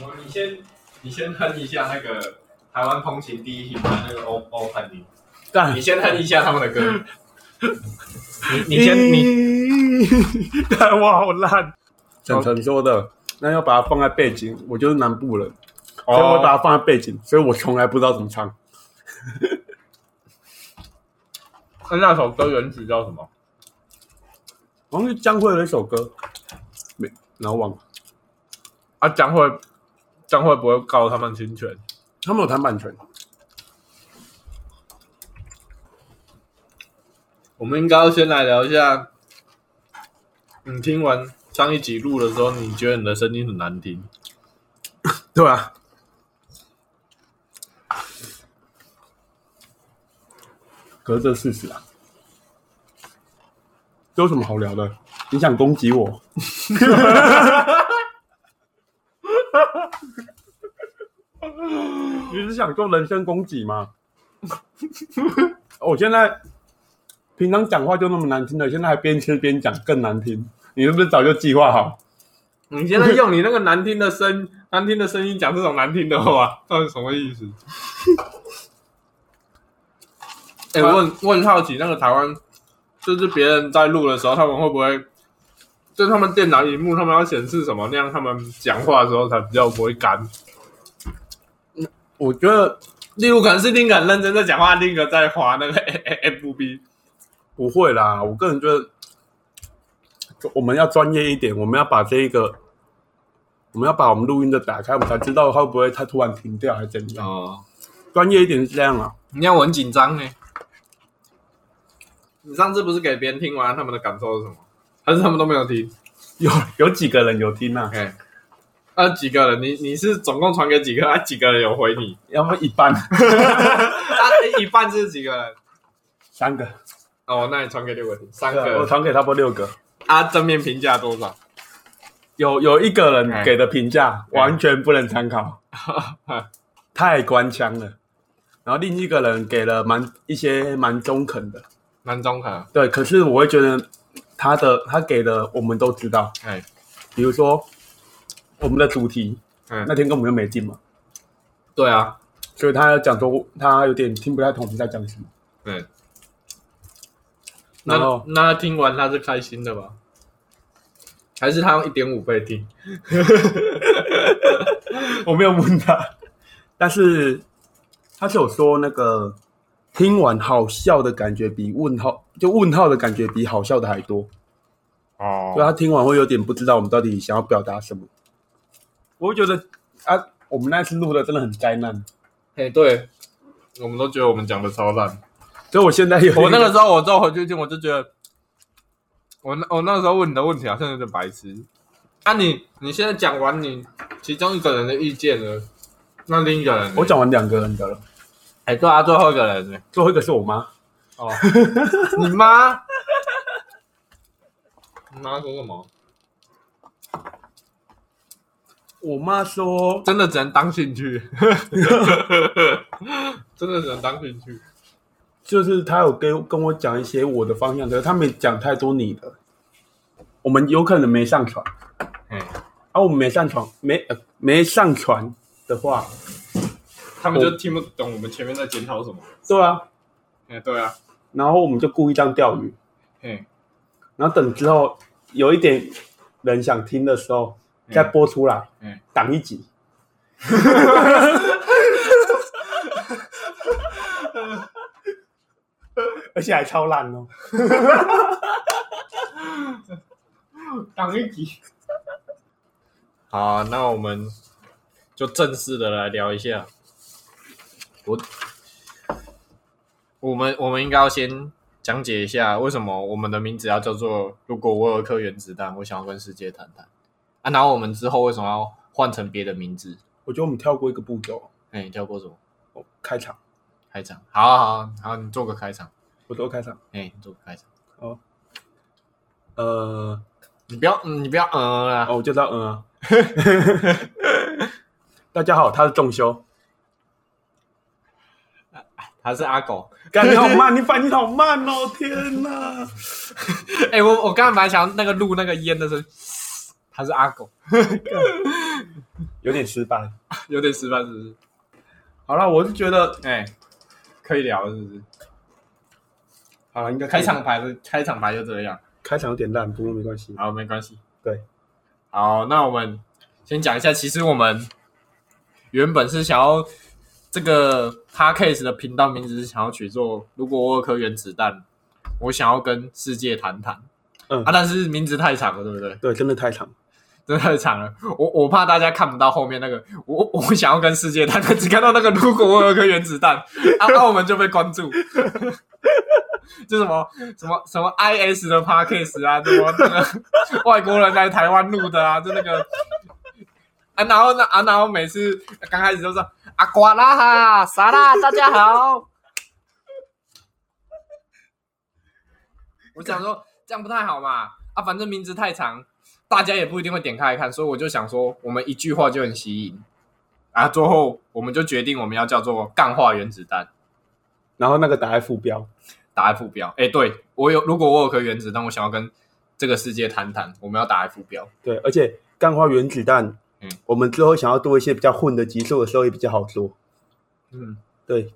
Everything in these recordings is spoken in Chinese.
我你先你先哼一下那个台湾通勤第一品牌那个欧欧汉林，干你先哼一下他们的歌。你 你先你但，我好烂。沈晨说的，那要把它放在背景，我就是南部人，所以我把它放在背景，所以我从来不知道怎么唱。那那首歌原曲叫什么？好像是江蕙的一首歌，没，然后忘了。啊，将会将会不会告他们侵权？他们有谈版权，我们应该要先来聊一下，你听完上一集录的时候，你觉得你的声音很难听？对啊。可是这是事实啊，这有什么好聊的？你想攻击我？你是想做人身攻击吗？我现在平常讲话就那么难听的，现在还边吃边讲更难听。你是不是早就计划好？你现在用你那个难听的声 难听的声音讲这种难听的话，到底什么意思？哎、我很我很好奇，那个台湾就是别人在录的时候，他们会不会就他们电脑荧幕他们要显示什么，那样他们讲话的时候才比较不会干？我觉得例如可能是另一个很认真在讲话，另一个在划那个 F B。不会啦，我个人觉得我们要专业一点，我们要把这一个，我们要把我们录音的打开，我们才知道会不会它突然停掉还是怎样。哦，专业一点是这样啊，你看我很紧张呢。你上次不是给别人听完，他们的感受是什么？还是他们都没有听？有有几个人有听啊？哎，啊几个人？你你是总共传给几个？啊几个人有回你？要么一半，啊一半是几个人？三个，哦，那你传给六个听，三对啊我个。传给差不多六个，啊，正面评价多少？有有一个哎人给的评价哎完全不能参考，太官腔了。然后另一个人给了蛮一些蛮中肯的，蛮中肯。对，可是我会觉得他的他给的我们都知道，哎，比如说我们的主题嗯那天根本就没进嘛，对啊，所以他讲说他有点听不太懂我们在讲什么。对。那然后那他听完他是开心的吧？还是他用一点五倍听？我没有问他，但是他是有说那个听完好笑的感觉比问号就问号的感觉比好笑的还多，哦所以他听完会有点不知道我们到底想要表达什么。我会觉得啊，我们那次录的真的很灾难，哎，对，我们都觉得我们讲的超烂。所以我现在有我那个时候，我之后回去听，我就觉得，我那我那个时候问你的问题好像有点白痴。啊你，你现在讲完你其中一个人的意见了，那另一个人呢，我讲完两个人的了，哎，对啊，最后一个人呢？最后一个是我妈，哦，你妈，你妈说什么？我妈说真的只能当兴趣，真的只能当兴趣。就是她有跟跟我讲一些我的方向，可是她没讲太多你的，我们有可能没上传。嗯，啊，我们没上传，没呃没上传的话，他们就听不懂我们前面在检讨什么。对啊，哎，对啊，然后我们就故意这样钓鱼，哎，然后等之后有一点人想听的时候再播出来，嗯挡一集。而且还超烂哦，挡一集。好，那我们就正式的来聊一下。我我们我们应该要先讲解一下，为什么我们的名字要叫做“如果我有一颗原子弹，我想要跟世界谈谈”啊。然后我们之后为什么要换成别的名字？我觉得我们跳过一个步骤，哎，你叫过什么？哦开场，开场。好好好，好，你做个开场。我都开场。哎，你做个开场。呃，你不要，嗯你不要，嗯啦。哦，我就知道，嗯啊。大家好，他是仲修。他是阿狗。干你好慢，你反应好慢哦！天哪！哎、我我刚才本来想那个录那个烟的声音，他是阿狗。有点失败。有点失败是不是？好了，我是觉得，哎、可以聊了是不是？好了，应该开场牌的开场牌就这样，开场有点烂，不过没关系。好，没关系。对，好，那我们先讲一下，其实我们原本是想要这个 podcast 的频道名字是想要取做“如果我有颗原子弹，我想要跟世界谈谈”。嗯啊，但是名字太长了，对不对？对，真的太长。真的太长了，我我怕大家看不到后面那个，我我想要跟世界谈谈，只看到那个如果我有颗原子弹，啊，那我们就被关注，就什么什么什么 IS 的 Podcast 啊，什么那个外国人来台湾录的啊，就那个。啊，然后呢啊，然后每次刚开始都说啊瓜啦哈啥啦，大家好，我想说这样不太好嘛，啊，反正名字太长。大家也不一定会点开来看，所以我就想说，我们一句话就很吸引，啊，最后我们就决定我们要叫做“干化原子弹然后那个打在副标，”，打在副标。哎，对我有，如果我有颗原子弹，我想要跟这个世界谈谈，我们要打在副标。对，而且干化原子弹，嗯我们之后想要多一些比较混的集数的时候也比较好做。嗯，对，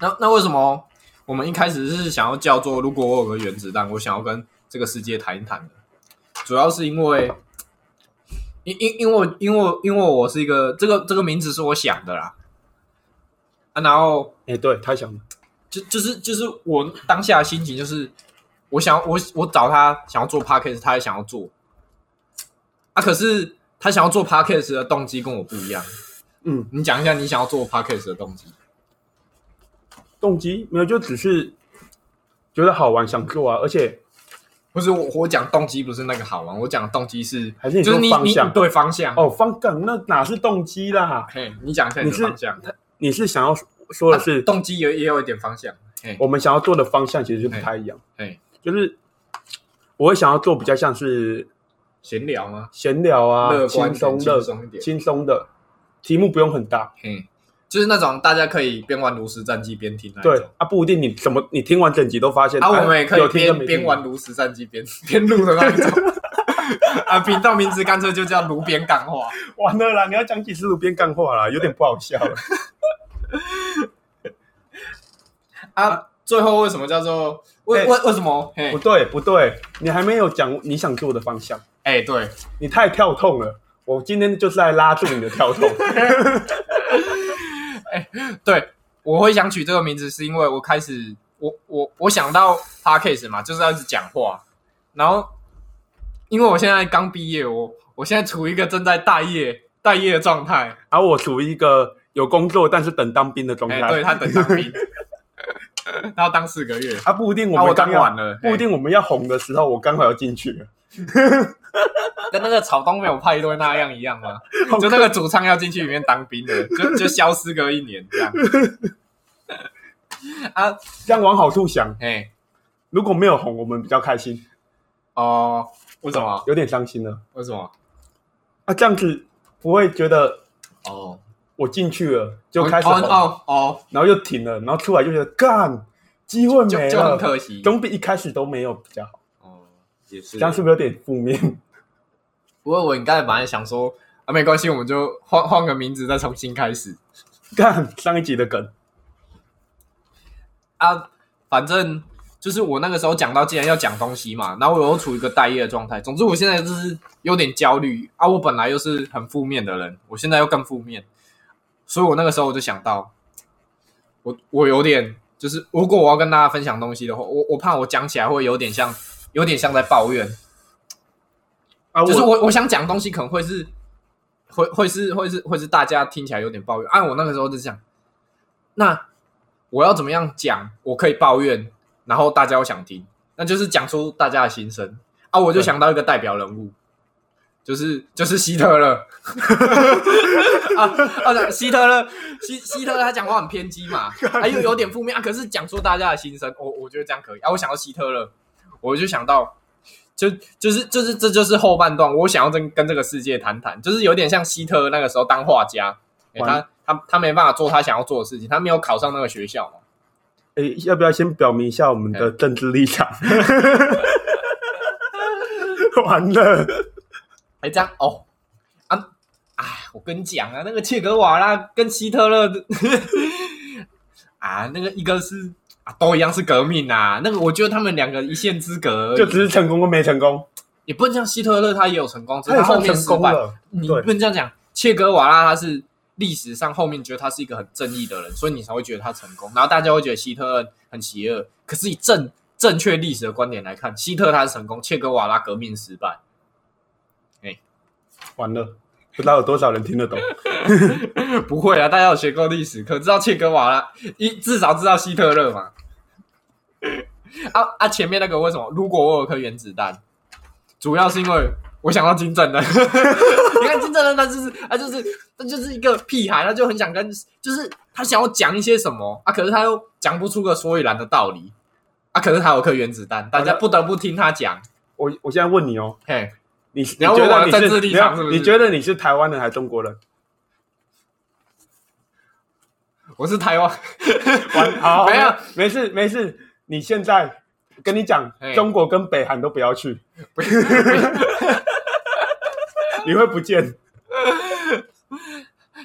那那为什么我们一开始是想要叫做“如果我有个原子弹，我想要跟这个世界谈一谈”的？主要是因为，因因因为因为因为我是一个这个这个名字是我想的啦，啊，然后哎，对，他想的，就就是就是我当下的心情就是，我想我我找他想要做 podcast，他也想要做，啊，可是他想要做 podcast 的动机跟我不一样。嗯，你讲一下你想要做 podcast 的动机。动机没有，就只是觉得好玩，想做啊，而且不是我我讲动机不是那个好玩，我讲的动机是还是你就是你你说方向对方向。哦，方向那哪是动机啦？嘿，你讲一下你你是的方向。你是想要说的是，啊动机也也有一点方向。嘿，我们想要做的方向其实就不太一样，嘿，就是我会想要做比较像是闲聊吗？闲聊啊，乐观轻松的轻松一、点轻松的，题目不用很大。嘿，就是那种大家可以边玩炉石战记边听那一种。对啊，不一定你怎么你听完整集都发现啊，哎我们也可以边边玩炉石战记边 边录的那一种。啊，频道名字干脆就叫“炉边干话 完了啦！你要讲几次炉边干话啦，有点不好笑了。”啊。最后为什么叫做为哎为为什么？嘿不，对不对，你还没有讲你想做的方向，哎，对，你太跳痛了。我今天就是来拉住你的跳痛。对，我会想取这个名字，是因为我开始，我我我想到 podcast 嘛，就是要一直讲话，然后因为我现在刚毕业，我我现在处于一个正在待业待业的状态，而我处于一个有工作但是等当兵的状哎、态。对他等当兵，他要当四个月，啊，不一定我啊，我们刚要当完了，不一定我们要红的时候，我刚好要进去了。跟那个草东没有派对那样一样吗？就那个主唱要进去里面当兵的，就就消失个一年这样。啊，这样往好处想，哎，如果没有红，我们比较开心，哦，为什么？有点伤心了。为什么？啊，这样子不会觉得哦，我进去了就开始哦红，哦哦，然后又停了，然后出来就觉得干机会没就就很了，可惜。总比一开始都没有比较好。哦，也是这样是不是有点负面？不过我应该本来想说啊，没关系，我们就换换个名字，再重新开始干上一集的梗，啊。反正就是我那个时候讲到，既然要讲东西嘛，然后我又处于一个待业的状态。总之，我现在就是有点焦虑啊。我本来又是很负面的人，我现在又更负面，所以我那个时候我就想到，我我有点就是，如果我要跟大家分享东西的话，我我怕我讲起来会有点像，有点像在抱怨。啊，就是我我我想讲的东西可能会是，会会是会是会是大家听起来有点抱怨。按、我那个时候就这样，那我要怎么样讲？我可以抱怨，然后大家又想听，那就是讲出大家的心声啊！我就想到一个代表人物，就是就是希特勒 啊啊！希特勒希希特勒他讲话很偏激嘛，啊又有点负面啊，可是讲出大家的心声，我我觉得这样可以啊！我想到希特勒，我就想到。就就是就是这就是后半段，我想要跟跟这个世界谈谈，就是有点像希特勒那个时候当画家，欸他他他没办法做他想要做的事情，他没有考上那个学校嘛。诶，要不要先表明一下我们的政治立场？完了，哎、这样哦啊啊，我跟你讲啊，那个切格瓦拉跟希特勒的 啊，那个一个是啊，都一样是革命啊。那个我觉得他们两个一线之隔，就只是成功跟没成功，也不能像希特勒他也有成功，只是他后面失败。了。你不能这样讲，切格瓦拉他是历史上后面觉得他是一个很正义的人，所以你才会觉得他成功，然后大家会觉得希特勒很邪恶。可是以正正确历史的观点来看，希特勒他是成功，切格瓦拉革命失败。哎完了，不知道有多少人听得懂。不会啊，大家有学过历史，可知道切格瓦拉一至少知道希特勒嘛？啊啊！前面那个为什么？如果我有颗原子弹，主要是因为我想要金正恩。你看金正恩，他就是他就是他就是一个屁孩，他就很想跟，就是他想要讲一些什么啊，可是他又讲不出个所以然的道理啊。可是他有颗原子弹，大家不得不听他讲。我我现在问你哦，嘿，你你你要觉得你是不是你觉得你是台湾人还是中国人？我是台湾，完，好，没有，没事没事。你现在跟你讲嘿，中国跟北韩都不要去，你会不见。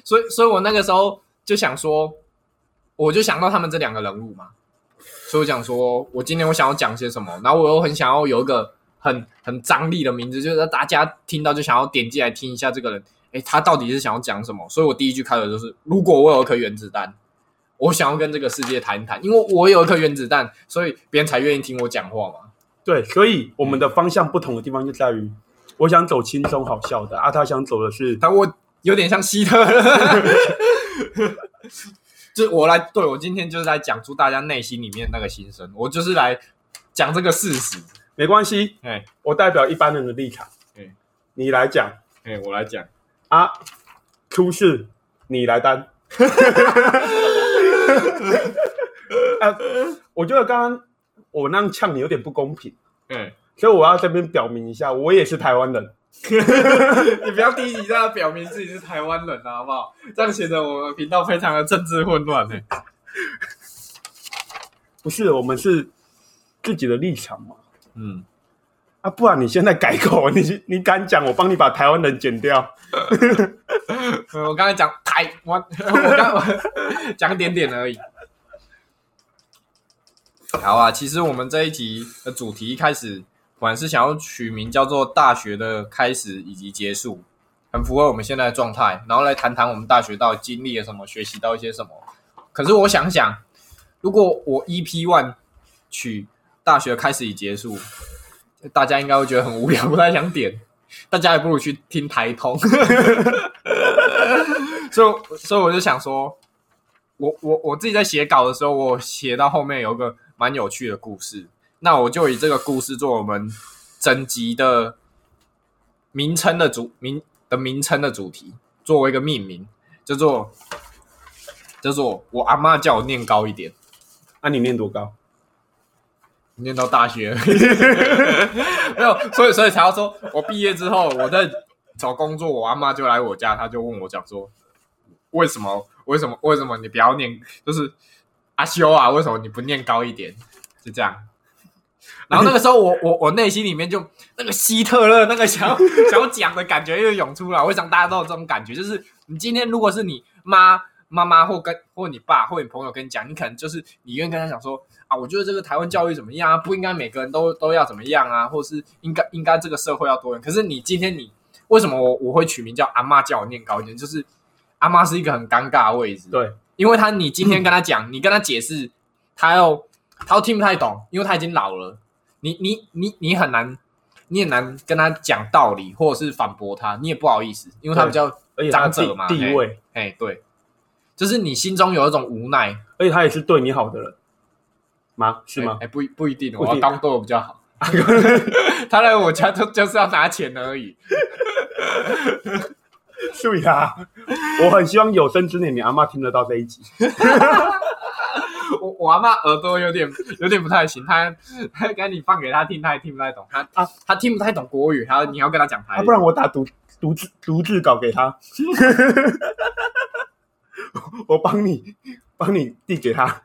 所以，所以我那个时候就想说，我就想到他们这两个人物嘛，所以我想说，我今天我想要讲些什么，然后我又很想要有一个很很张力的名字，就是大家听到就想要点进来听一下这个人，诶，他到底是想要讲什么？所以我第一句开头就是：如果我有一颗原子弹，我想要跟这个世界谈一谈，因为我有一颗原子弹，所以别人才愿意听我讲话嘛。对，所以我们的方向不同的地方就在于，我想走轻松好笑的，啊，他想走的是但我有点像希特勒，就我来对我今天就是来讲出大家内心里面那个心声，我就是来讲这个事实。没关系，哎我代表一般人的立场，哎你来讲哎，我来讲，啊，出事你来担。啊，我觉得刚刚我那样呛你有点不公平，嗯，所以我要这边表明一下，我也是台湾人。你不要第一集让他表明自己是台湾人啊，好不好？这样显得我们频道非常的政治混乱呢。不是，我们是自己的立场嘛。嗯，啊，不然你现在改口，你你敢讲，我帮你把台湾人剪掉。呃 我刚才讲台湾，我刚我讲点点而已。好啊，其实我们这一集的主题一开始本来是想要取名叫做“大学的开始以及结束”，很符合我们现在的状态，然后来谈谈我们大学到底经历了什么，学习到一些什么。可是我想想，如果我 EP One 取“大学开始已结束”，大家应该会觉得很无聊，不太想点。大家还不如去听台通。所以，所以我就想说，我我我自己在写稿的时候，我写到后面有一个蛮有趣的故事，那我就以这个故事做我们整集的名称的主名的名称的主题，作为一个命名，叫做叫做我阿妈叫我念高一点，啊，你念多高？念到大学 没有，所以所以才要说我毕业之后我在找工作，我阿妈就来我家，她就问我讲说，为什么为什么为什么你不要念，就是阿修啊，为什么你不念高一点？就这样。然后那个时候我，我我内心里面就那个希特勒那个想要 想要讲的感觉又涌出来。我想大家都有这种感觉，就是你今天如果是你妈妈妈或跟或你爸或你朋友跟你讲，你可能就是你愿意跟他讲说啊，我觉得这个台湾教育怎么样啊，不应该每个人都都要怎么样啊，或是应该应该这个社会要多元。可是你今天你为什么我我会取名叫阿妈叫我念高一点？就是阿妈是一个很尴尬的位置，对，因为他你今天跟他讲，你跟他解释，他又他又听不太懂，因为他已经老了，你你你你很难，你也难跟他讲道理，或者是反驳他，你也不好意思，因为他比较长者嘛，地位，哎对，就是你心中有一种无奈，而且他也是对你好的人吗？是吗？哎，不不一定，不一定我要当对我比较好。他来我家就就是要拿钱而已。是呀，我很希望有生之年你阿妈听得到这一集。我我阿妈耳朵有点有点不太行，他他赶紧放给他听，他也听不太懂，他啊他听不太懂国语，他你要跟他讲台啊，不然我打独独字独字稿给他，我帮你帮你递给他。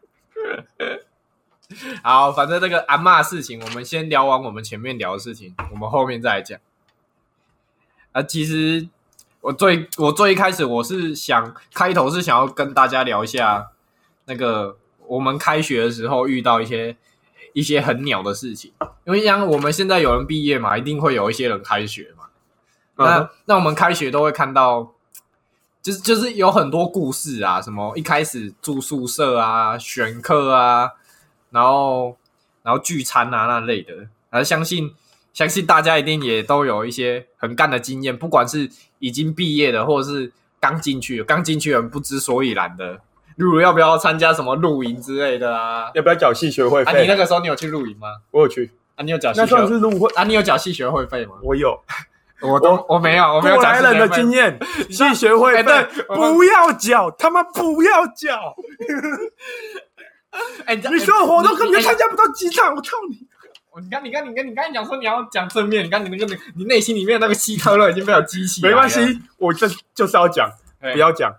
好，反正这个阿嬷的事情，我们先聊完我们前面聊的事情，我们后面再来讲。啊，其实我最我最一开始我是想开头是想要跟大家聊一下那个我们开学的时候遇到一些一些很鸟的事情，因为像我们现在有人毕业嘛，一定会有一些人开学嘛。那、嗯那我们开学都会看到，就是就是有很多故事啊，什么一开始住宿舍啊、选课啊，然后然后聚餐啊那类的，而相信相信大家一定也都有一些很干的经验，不管是已经毕业的，或者是刚进去刚进去的人不知所以然的，例如要不要参加什么露营之类的啊？要不要缴系学会啊，你？那个时候你有去露营吗？我有去，啊，你有缴系那算学是入会，啊？你有缴系学会费吗？我有。我都我没有，我没有过缴来人的经验，去学会不要缴，他妈不要缴！哎，你所有活动根本就参加。不到机场，我操你！你看，你看，你看，你刚才讲说你要讲正面，你看你那个你内心里面那个希特勒已经被我激起，没关系，我这就是要讲，哎，不要讲。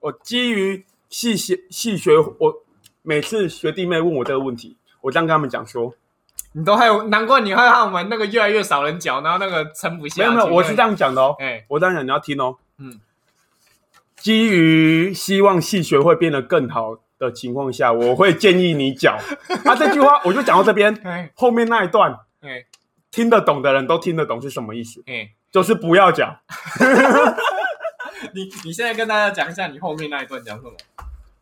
我基于系学系学，我每次学弟妹问我这个问题，我这样跟他们讲说，你都还有，难怪你会让我们那个越来越少人缴，然后那个撑不下去。没有没有，我是这样讲的哦。哎，我这样讲你要听哦。嗯，基于希望戏学会变得更好的情况下，我会建议你缴。啊，这句话我就讲到这边，哎后面那一段哎听得懂的人都听得懂是什么意思，哎，就是不要缴。你你现在跟大家讲一下你后面那一段讲什么？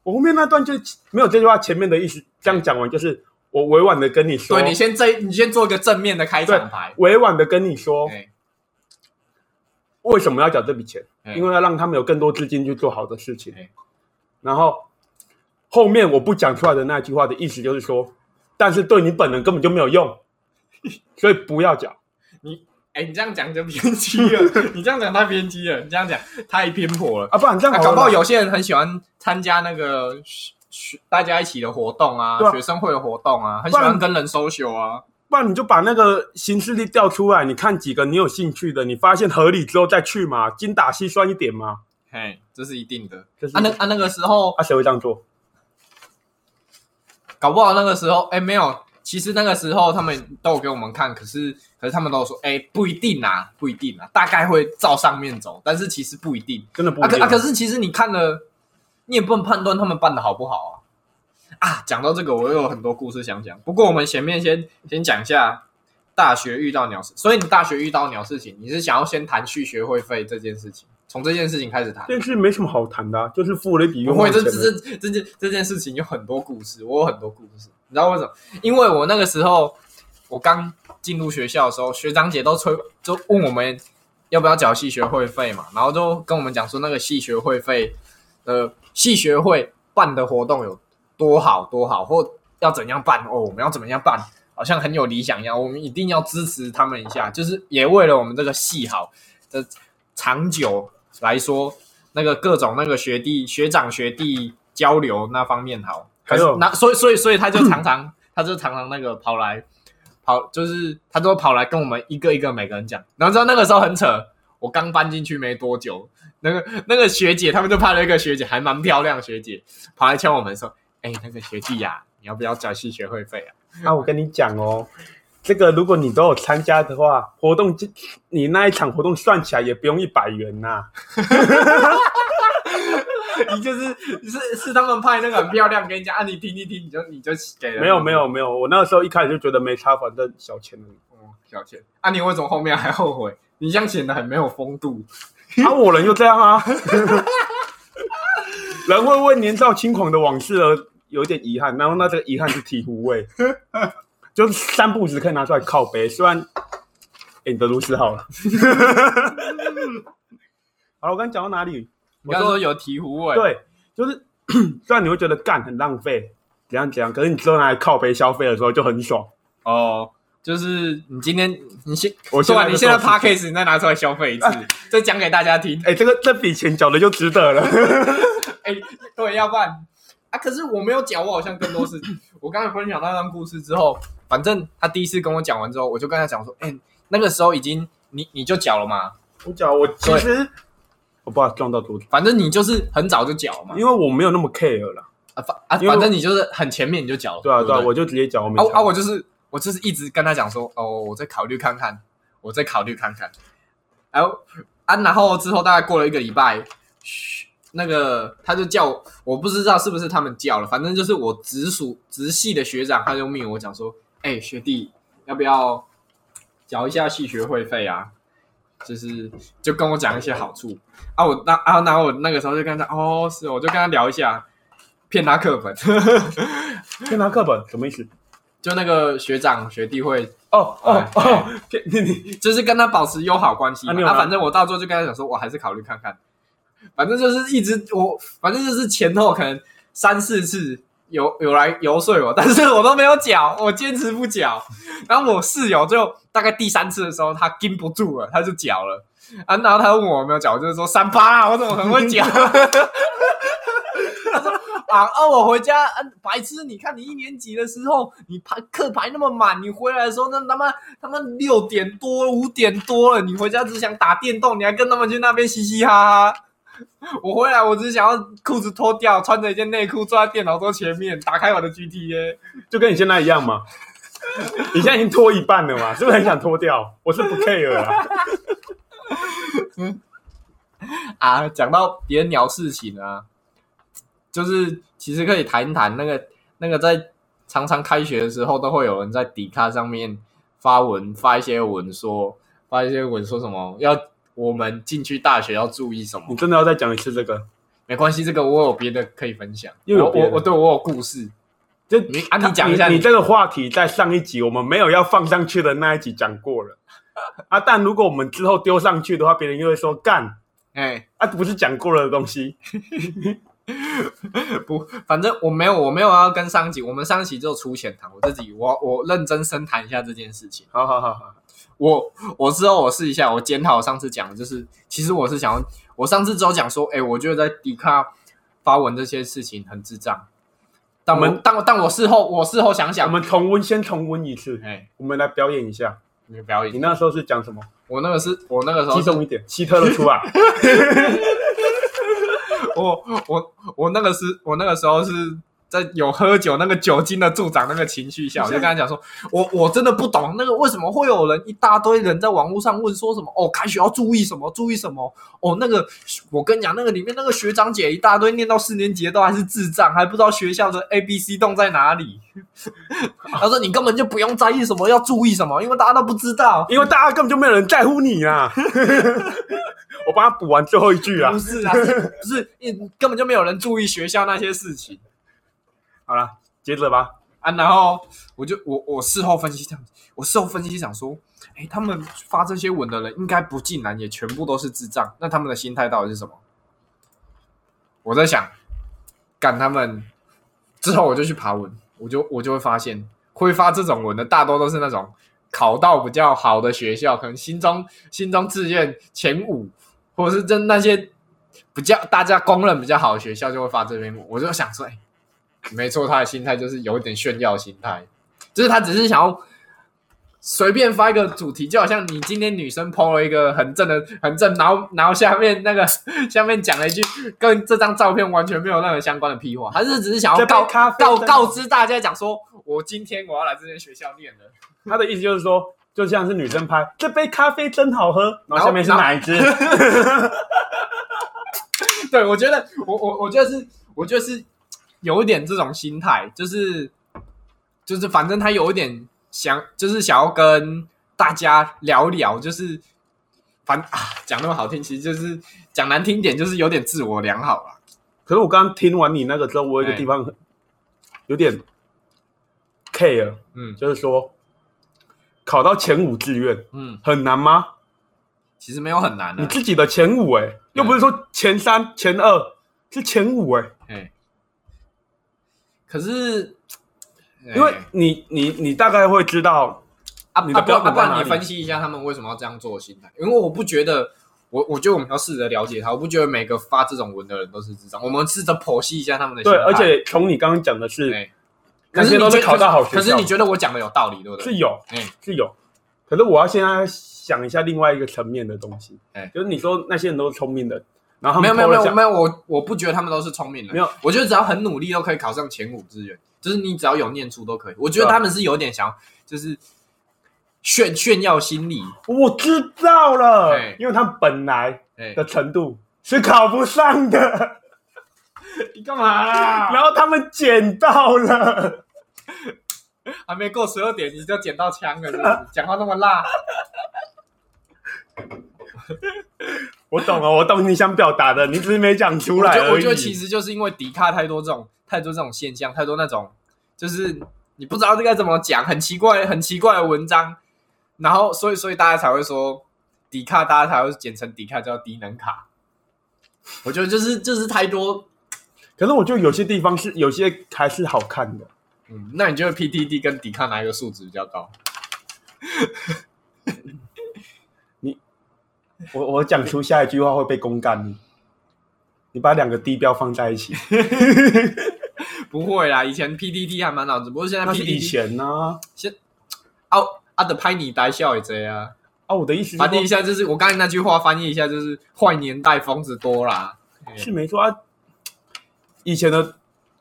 我后面那段就没有这句话前面的意思，这样讲完就是我委婉的跟你说，对你先这，你先做一个正面的开场白。委婉的跟你说，哎为什么要缴这笔钱？哎因为要让他们有更多资金去做好的事情哎。然后后面我不讲出来的那句话的意思就是说，但是对你本人根本就没有用，所以不要缴。哎，你这样讲就偏激了，你这样讲太偏激了，你这样讲太偏颇了。啊，不然这样搞不好有些人很喜欢参加那个学学大家一起的活动啊，对啊学生会的活动啊，很喜欢跟人 social 啊。不然你就把那个新势力调出来，你看几个你有兴趣的，你发现合理之后再去嘛，精打细算一点嘛。嘿，这是一定的。这是啊，那啊那个时候，啊，谁会这样做？搞不好那个时候，哎，没有，其实那个时候他们都有给我们看，可是可是他们都有说，哎，不一定啊，不一定啊，大概会照上面走，但是其实不一定。啊，真的不一定可啊，可是其实你看了，你也不能判断他们办的好不好啊。啊，讲到这个，我又有很多故事想讲。不过我们前面先先讲一下大学遇到鸟事，所以你大学遇到鸟事情，你是想要先谈续学会费这件事情，从这件事情开始谈。这件事没什么好谈的、啊，就是付了一笔不会，这这这件这件事情有很多故事，我有很多故事。你知道为什么？因为我那个时候我刚进入学校的时候，学长姐都催，就问我们要不要缴系学会费嘛，然后就跟我们讲说那个系学会费，呃，系学会办的活动有多好多好，或要怎样办哦，我们要怎么样办，好像很有理想一样，我们一定要支持他们一下，就是也为了我们这个系好的长久来说，那个各种那个学弟学长学弟交流那方面好，还有那所以所以所以他就常常 他就常常那个跑来跑，就是他都跑来跟我们一个一个每个人讲，然后知道那个时候很扯，我刚搬进去没多久，那个那个学姐他们就派了一个学姐，还蛮漂亮的学姐，跑来敲我们说，哎、那个学弟呀、你要不要缴系学会费啊？啊，我跟你讲哦，这个如果你都有参加的话，活动就你那一场活动算起来也不用一百元呐、你就是是是他们派那个很漂亮，跟你讲啊，你听一听，你就你就给了，没有没有没有，我那个时候一开始就觉得没差，反正小钱。哦，小钱啊，你为什么后面还后悔？你这样显得很没有风度。啊，我人就这样啊。人会为年少轻狂的往事而有一点遗憾，然后那这个遗憾是醍醐味，就是三步子可以拿出来靠背。虽然，哎、你的炉石好了。好了，我刚讲到哪里？我说有醍醐味，，对，就是 虽然你会觉得干很浪费，怎样怎样，可是你之后拿来靠背消费的时候就很爽。哦，就是你今天你先，我现在就对啊你现在做事 podcast 你再拿出来消费一次，再讲给大家听。哎、这个这笔钱缴的就值得了。哎、对，要不然啊，可是我没有缴，我好像更多是，我刚才分享那段故事之后，反正他第一次跟我讲完之后，我就跟他讲说，哎、那个时候已经你你就缴了嘛，我缴，我其实我不知道撞到桌子，反正你就是很早就缴嘛，因为我没有那么 care 了。啊反啊，反正你就是很前面你就缴了，对啊，对啊，我就直接缴，我没差啊啊，我就是我就是一直跟他讲说，哦，我再考虑看看，我再考虑看看。然后啊，然后之后大概过了一个礼拜，那个他就叫我，不知道是不是他们叫了，反正就是我直属直系的学长，他就命我讲说，哎、学弟，要不要缴一下系学会费啊？就是就跟我讲一些好处啊，我那啊，然后我那个时候就跟他哦，是，我就跟他聊一下，骗他课本，骗他课本什么意思？就那个学长学弟会哦哦哎哦，骗你你 就是跟他保持友好关系嘛。啊，反正我到最后就跟他讲说，我还是考虑看看。反正就是一直我，反正就是前后可能三四次有有来游说我，但是我都没有缴，我坚持不缴。然后我室友就大概第三次的时候，他禁不住了，他就缴了。啊，然后他问我有没有缴，我就是说三八啊，我怎么可能会缴？他 说啊啊，我回家，啊，白痴！你看你一年级的时候，你排课排那么满，你回来的时候那他妈他妈六点多五点多了，你回家只想打电动，你还跟他们去那边嘻嘻哈哈。我回来，我只想要裤子脱掉，穿着一件内裤坐在电脑桌前面，打开我的 GTA。就跟你现在一样嘛。你现在已经脱一半了嘛，是不是很想脱掉？我是不 care 啊。啊，讲到别人鸟事情啊，就是其实可以谈一谈那个那个在常常开学的时候，都会有人在底卡上面发文，发一些文说，发一些文说什么要我们进去大学要注意什么你。真的要再讲一次这个？没关系，这个我有别的可以分享，我又有我我对我有故事。就你啊你讲一下你你这个话题在上一集我们没有要放上去的那一集讲过了 啊。但如果我们之后丢上去的话，别人又会说干哎、啊，不是讲过了的东西。不，反正我没有，我没有要跟上一集，我们上一集就出浅谈，我自己我我认真深谈一下这件事情。好好好好，我我之后我试一下，我检讨上次讲的，就是其实我是想要，我上次只有讲说，哎、我觉得在迪卡发文这些事情很智障。但我我们但但我事后我事后想想我，们重温，先重温一次，哎、我们来表演一下。你表演，你那时候是讲什么？我那个是我那个时候激动一点，希特勒出来。我我我那个是我那个时候是在有喝酒那个酒精的助长那个情绪下，我就跟他讲说，我我真的不懂那个为什么会有人一大堆人在网络上问说什么哦，开学要注意什么注意什么哦，那个我跟你讲，那个里面那个学长姐一大堆念到四年级都还是智障，还不知道学校的 A B C 洞在哪里。他说你根本就不用在意什么要注意什么，因为大家都不知道。因为大家根本就没有人在乎你啊！我帮他补完最后一句啊不。是啊，是不是因根本就没有人注意学校那些事情。好了，接着吧。啊，然后我就我我事后分析这样，我事后分析想说，哎，他们发这些文的人应该不尽然也全部都是智障，那他们的心态到底是什么？我在想，赶他们之后我就去爬文，我就我就会发现，会发这种文的大多都是那种考到比较好的学校，可能心中心中志愿前五，或者是真那些比较大家公认比较好的学校就会发这篇文，我就想说，哎。没错，他的心态就是有一点炫耀心态，就是他只是想要随便发一个主题，就好像你今天女生 PO 了一个很正的很正，然后然后下面那个下面讲了一句跟这张照片完全没有任何相关的屁话，他是只是想要告告咖啡真告知大家讲说，我今天我要来这间学校念了。他的意思就是说，就像是女生拍这杯咖啡真好喝，然后下面是哪一支？对，我觉得我我我觉得是，我觉得是有一点这种心态，就是就是反正他有一点想，就是想要跟大家聊聊，就是反啊讲那么好听，其实就是讲难听点，就是有点自我良好啦。可是我刚刚听完你那个之后，我有一个地方很有点 care，嗯。就是说考到前五志愿嗯，很难吗？其实没有很难的、你自己的前五哎、又不是说前三、前二，是前五哎、哎，可是因为哎你你你大概会知道，啊，你不然啊不然标准在哪里。你分析一下他们为什么要这样做的心态？因为我不觉得，我我觉得我们要试着了解他，我不觉得每个发这种文的人都是智障，我们试着剖析一下他们的心对，态。而且从你刚刚讲的是哎，可是你那些都是考到好学校，可是你觉得我讲的有道理，对不对？是有。哎。是有，可是我要现在想一下另外一个层面的东西，哎。就是你说那些人都是聪明的，然后他没有没有没有没有，我我不觉得他们都是聪明人，没有，我觉得只要很努力都可以考上前五志愿，就是你只要有念书都可以。我觉得他们是有点想，就是炫炫耀心理，我知道了哎，因为他们本来哎、的程度是考不上的，你干嘛啦？然后他们捡到了。还没过十二点你就捡到枪了是不是，讲话那么辣。我懂了，我懂你想表达的，你只是没讲出来而已。我觉得其实就是因为迪卡太多这种太多这种现象，太多那种就是你不知道这该怎么讲，很奇怪很奇怪的文章，然后所以所以大家才会说迪卡，大家才会简称迪卡叫低能卡。我觉得就是就是太多，可是我觉得有些地方是有些还是好看的。嗯，那你觉得 PTD 跟迪卡哪一个数值比较高？我我讲出下一句话会被公干你，你把两个低标放在一起，不会啦，以前 PDD 还蛮老，只不过现在那是以前呢、啊啊的拍你呆笑也这样。啊。我的意思是翻译一，下就是我刚才那句话，翻译一下就是坏年代疯子多啦。是没错啊。以前的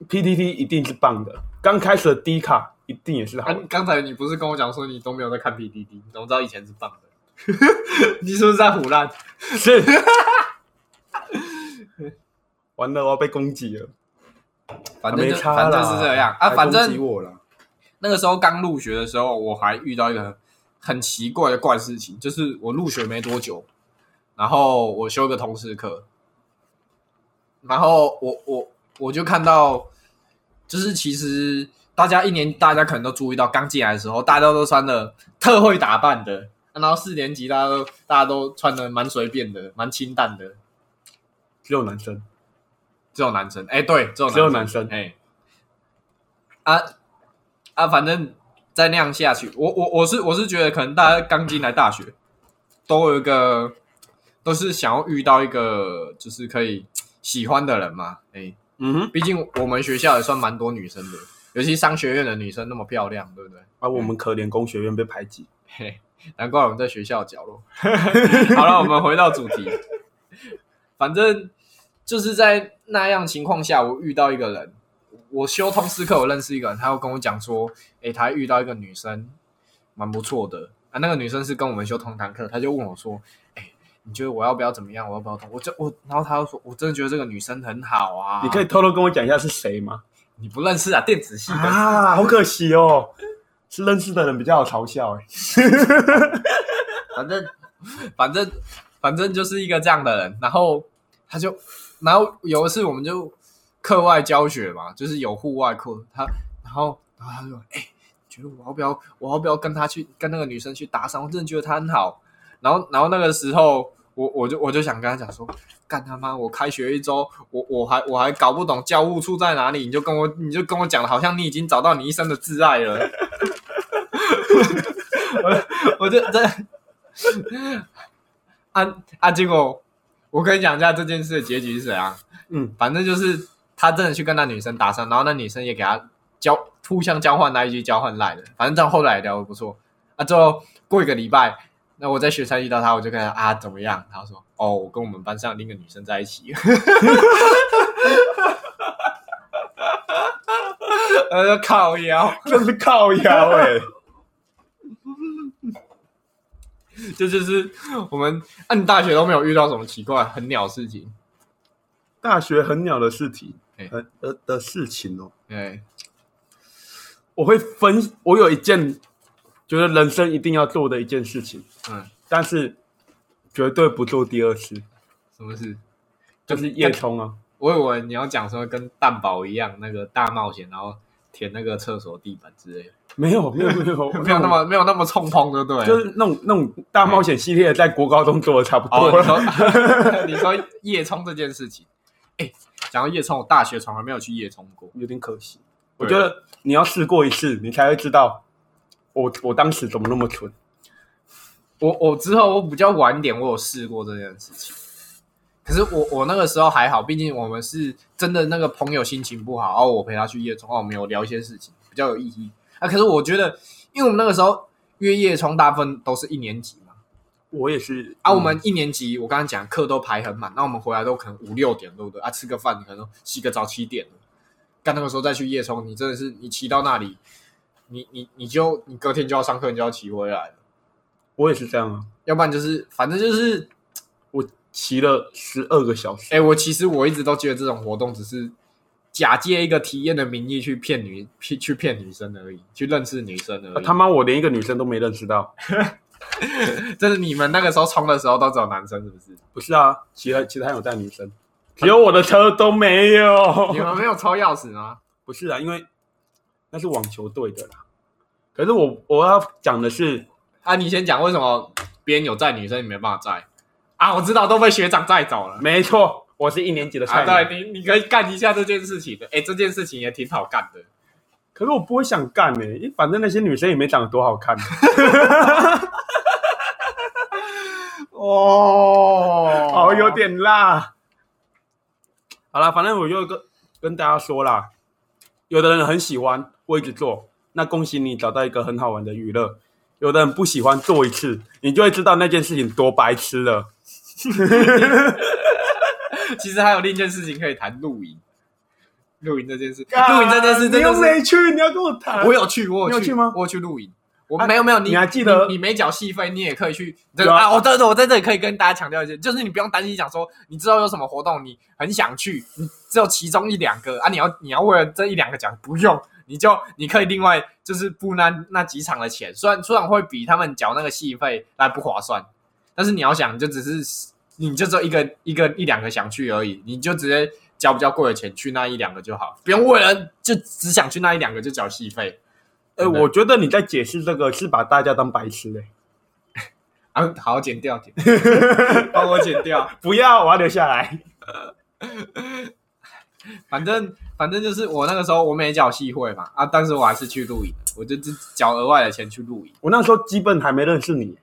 PDD 一定是棒的，刚开始的 D 卡一定也是好刚才你不是跟我讲说你都没有在看 PDD，你怎么知道以前是棒的？你是不是在胡乱？是。完了，我要被攻击了。反正就反正是这样啊。反正。那个时候刚入学的时候，我还遇到一个很奇怪的怪事情，就是我入学没多久，然后我修个通识课，然后我我我就看到，就是其实大家一年大家可能都注意到，刚进来的时候，大家都穿的特会打扮的，然后四年级大家都大家都穿的蛮随便的，蛮清淡的，只有男生，只有男生，哎、对，只有只有男生哎、啊啊，反正再那样下去，我我我是我是觉得，可能大家刚进来大学，都有一个都是想要遇到一个就是可以喜欢的人嘛，哎、嗯哼，毕竟我们学校也算蛮多女生的，尤其商学院的女生那么漂亮，对不对？啊，我们可怜工学院被排挤。嘿，难怪我们在学校角落。好了，我们回到主题。反正就是在那样情况下，我遇到一个人，我修通识课，我认识一个人，他又跟我讲说，诶，他遇到一个女生，蛮不错的啊。那个女生是跟我们修同堂课，他就问我说，诶，你觉得我要不要怎么样？我要不要同？我就我，然后他又说，我真的觉得这个女生很好啊。你可以偷偷跟我讲一下是谁吗？你不认识啊？电子系的啊，好可惜哦，是是认识的人比较好嘲笑哎。反正反正反正就是一个这样的人，然后他就，然后有一次我们就课外教学嘛，就是有户外课，他然后然后他说，哎、觉得我要不要我要不要跟他去跟那个女生去搭讪？我真的觉得她很好。然后然后那个时候我我就我就想跟他讲说，干他妈！我开学一周，我我还我还搞不懂教务处在哪里，你就跟我你就跟我讲，好像你已经找到你一生的挚爱了。我 我就在啊啊！结果我跟你讲一下这件事的结局是怎样。嗯，反正就是他真的去跟那女生搭讪，然后那女生也给他交互相交换那一句交换赖的，反正到后来聊的不错啊。之后过一个礼拜，那我在学校遇到他，我就跟他啊怎么样？他说哦，我跟我们班上另一个女生在一起。呃，靠腰，这是靠腰哎。这就是我们按大学都没有遇到什么奇怪很鸟的事情。大学很鸟的事情，哎呃呃的事情哦。对，我会分，我有一件觉得人生一定要做的一件事情，嗯，但是绝对不做第二次，什么事？就是夜冲啊。我以为你要讲说跟蛋堡一样那个大冒险，然后填那个厕所地板之类的，没有没有没有 没有那么没有那么冲碰，对不对？就是那种那种大冒险系列，在国高中做的差不哦，多你说了，你说夜冲这件事情，哎，讲到夜冲，我大学从来没有去夜冲过。有点可惜。我对觉得你要试过一次，你才会知道我我当时怎么那么蠢。我我之后我比较晚一点，我有试过这件事情。可是我我那个时候还好，毕竟我们是真的那个朋友心情不好，然后我陪他去夜冲，哦，我们有聊一些事情，比较有意义啊。可是我觉得，因为我们那个时候约夜冲，大部分都是一年级嘛，我也是啊，嗯我们一年级我刚刚讲课都排很满，那我们回来都可能五六点，对不对？啊，吃个饭可能洗个澡七点了，干那个时候再去夜冲，你真的是你骑到那里，你你你就你隔天就要上课，你就要骑回来了。我也是这样啊，要不然就是反正就是，我骑了十二个小时。哎、我其实我一直都觉得这种活动只是假借一个体验的名义去骗女骗去骗女生而已，去认识女生而已。他妈，我连一个女生都没认识到。这是你们那个时候冲的时候都只有男生是不是？不是啊，其他其他有带女生，只有我的车都没有。你们没有抽钥匙吗？不是啊，因为那是网球队的啦。可是我我要讲的是，啊，你先讲为什么别人有载女生，你没办法载啊？我知道都被学长载走了。没错，我是一年级的菜啊，鸟。对你，你可以干一下这件事情的。哎，这件事情也挺好干的。可是我不会想干呢、因为反正那些女生也没长得多好看。哦哦，有点辣。好了，反正我就跟跟大家说啦，有的人很喜欢会一直做，那恭喜你找到一个很好玩的娱乐；有的人不喜欢做一次，你就会知道那件事情多白痴了。其实还有另一件事情可以谈露营。露营这件事，露营这件事真你又的没去，你要跟我谈。我有去，我有你有去吗我有去露营。我啊没有没有，你你还记得你你没缴戏费，你也可以去。啊啊，我在这，我在这里可以跟大家强调一件，就是你不用担心，讲说你知道有什么活动，你很想去，你只有其中一两个啊，你要你要为了这一两个讲，不用，你就你可以另外就是付那那几场的钱，虽然虽然会比他们缴那个戏费来不划算，但是你要想，就只是你就只有一个一个一两个想去而已，你就直接交比较贵的钱去那一两个就好，不用为了就只想去那一两个就缴戏费。呃，真的我觉得你在解释这个是把大家当白痴嘞、啊，好，剪掉，剪，帮我剪掉。不要，我要留下来。反正反正就是我那个时候我没缴戏会嘛，啊，但是我还是去露营，我就只缴额外的钱去露营。我那时候基本还没认识你，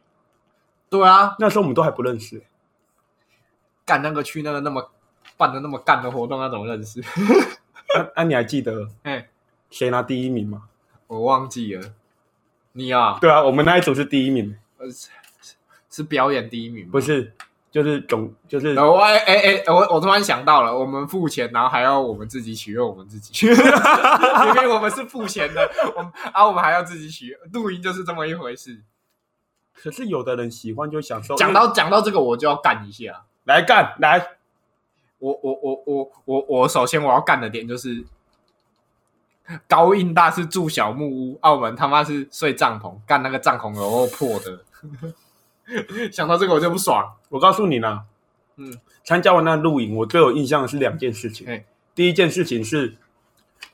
对啊，那时候我们都还不认识、干那个去那个那么办的那么干的活动，那怎么认识？啊啊，你还记得 哎，谁拿第一名吗？我忘记了。你啊，对啊，我们那一组是第一名，呃是是是表演第一名吗不是，就是总就是呃我哎哎哎，我我突然想到了，我们付钱，然后还要我们自己取悦我们自己，明明我们是付钱的，我们啊我们还要自己取悦，露营就是这么一回事。可是有的人喜欢就享受。讲到讲到这个，我就要干一下。来干来，我我我我我我首先我要干的点就是，高印大是住小木屋，澳门他妈是睡帐篷，干那个帐篷有够破的。想到这个我就不爽。我告诉你呢，嗯，参加完那露营，我最有印象的是两件事情嘿。第一件事情是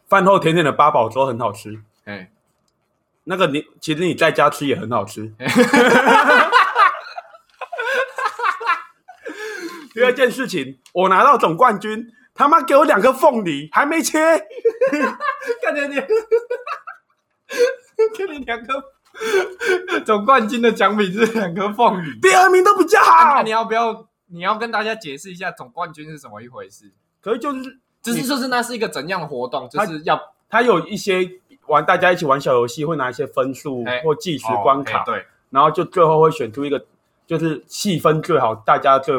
饭后甜点的八宝粥很好吃，哎，那个你其实你在家吃也很好吃。第二件事情，我拿到总冠军，他妈给我两个凤梨还没切，看见你，给你两个总冠军的奖品是两颗凤梨。第二名都比较好那你。要不要？你要跟大家解释一下总冠军是怎么一回事？可是就是只是就是那是一个怎样的活动？就是要他有一些玩大家一起玩小游戏，会拿一些分数哎或计时关卡，对，然后就最后会选出一个就是气氛最好、大家最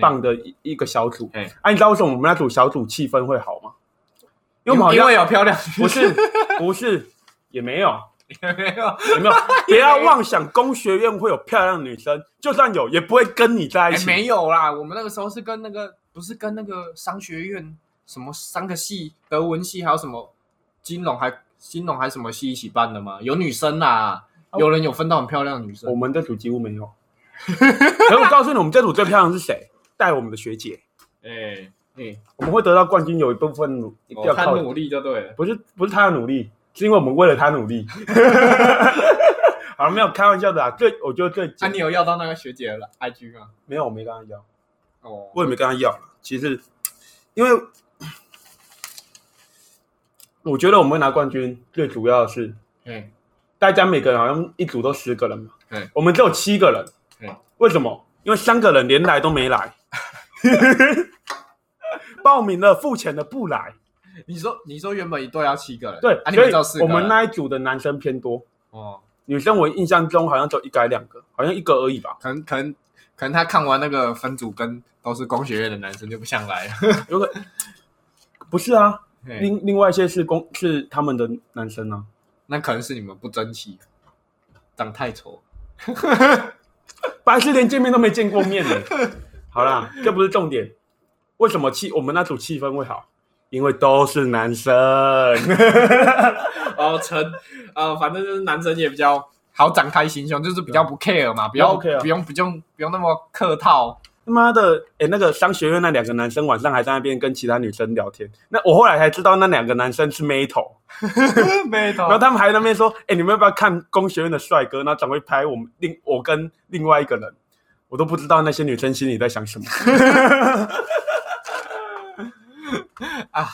棒的一一个小组。哎哎、你知道为什么我们那组小组气氛会好吗？因为我们好因为有漂亮，不是不是也没有 也没有。也没有，不要妄想工学院会有漂亮的女生，就算有也不会跟你在一哎，起。没有啦，我们那个时候是跟那个不是跟那个商学院什么三个系，德文系还有什么金融还金融还什么系一起办的吗？有女生啦，哦有人有分到很漂亮的女生我生。们这组几乎没有。可是我告诉你，我们这组最漂亮的是谁？带我们的学姐，哎哎，我们会得到冠军，有一部分努要靠努力就对了。不是不是他的努力，是因为我们为了他努力。好了，没有开玩笑的啊。最我觉得最那、你有要到那个学姐的 IG 吗？没有，我没跟她要，哦，我也没跟她要。其实，因为我觉得我们会拿冠军，最主要的是嗯大家每个人好像一组都十个人嘛，对我们只有七个人，对为什么？因为三个人连来都没来，报名了付钱的不来，你说你说原本一队要七个人，对，啊，你所以。我们那一组的男生偏多，哦，女生我印象中好像只有一个还两个，好像一个而已吧。可能可能可能他看完那个分组跟都是工学院的男生就不想来了。有个不是啊，嘿另另外一些是公是他们的男生啊，那可能是你们不争气，长太丑。白痴连见面都没见过面呢。好啦，这不是重点。为什么气我们那组气氛会好？因为都是男生。哦，成呃，反正就是男生也比较好展开心胸，就是比较不 care 嘛，不要不用不用不用那么客套。他妈的，哎、那个商学院那两个男生晚上还在那边跟其他女生聊天。那我后来才知道，那两个男生是妹头，没错然后他们还在那边说：“哎、你们要不要看工学院的帅哥？”然后转会拍我们另我跟另外一个人，我都不知道那些女生心里在想什么。啊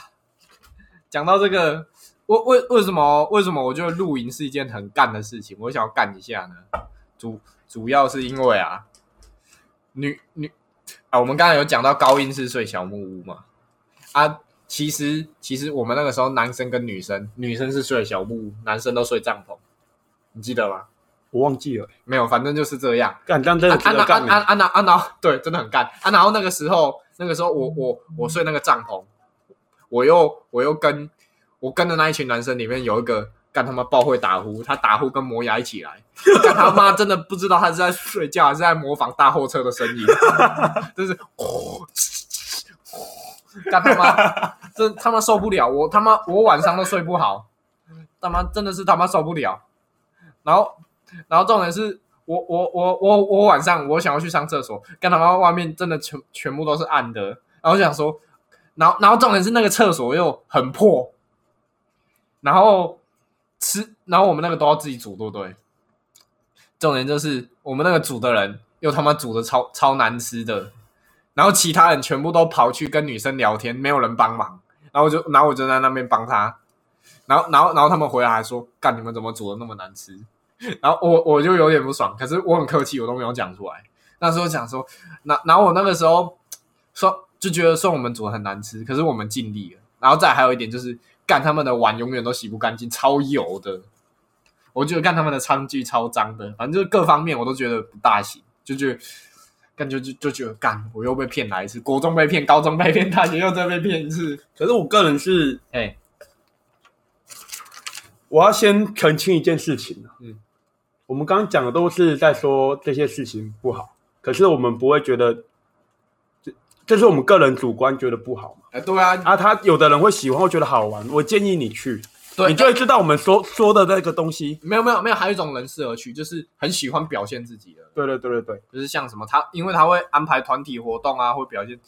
讲到这个，为为为什么为什么我觉得露营是一件很干的事情？我想要干一下呢？主主要是因为啊，女女啊，我们刚才有讲到高音是睡小木屋嘛，啊，其实其实我们那个时候男生跟女生，女生是睡小木屋，男生都睡帐篷，你记得吗？我忘记了，没有，反正就是这样。干真的啊啊值得干欸啊啊啊啊！然后对，真的很干啊。然后那个时候，那个时候我我我睡那个帐篷，我又我又跟我跟的那一群男生里面有一个干他妈爆会打呼，他打呼跟磨牙一起来，干他妈真的不知道他是在睡觉还是在模仿大货车的声音，就是 干他妈真他妈受不了，我他妈我晚上都睡不好，他妈真的是他妈受不了。然后然后重点是我我我我我晚上我想要去上厕所，干他妈外面真的全全部都是暗的，然后想说，然后然后重点是那个厕所又很破，然后吃，然后我们那个都要自己煮，对不对？重点就是我们那个煮的人又他妈煮的超超难吃的，然后其他人全部都跑去跟女生聊天，没有人帮忙，然后我就然后我就在那边帮他，然后然后然后他们回来还说，干你们怎么煮的那么难吃？然后我我就有点不爽，可是我很客气，我都没有讲出来。那时候讲说，那然后我那个时候说就觉得说我们煮的很难吃，可是我们尽力了。然后再还有一点就是，干他们的碗永远都洗不干净，超油的。我觉得干他们的餐具超脏的，反正就是各方面我都觉得不大行，就觉得干就就就觉得干，我又被骗来一次，国中被骗，高中被骗，大学又再被骗一次。可是我个人是，哎，我要先澄清一件事情啊嗯，我们刚刚讲的都是在说这些事情不好，可是我们不会觉得，这这是我们个人主观觉得不好嘛？哎，对啊，啊，他有的人会喜欢，会觉得好玩，我建议你去，对，你就会知道我们说说的那个东西。没有没有没有，还有一种人适合去，就是很喜欢表现自己的。对对对对对，就是像什么他，因为他会安排团体活动啊，会表现。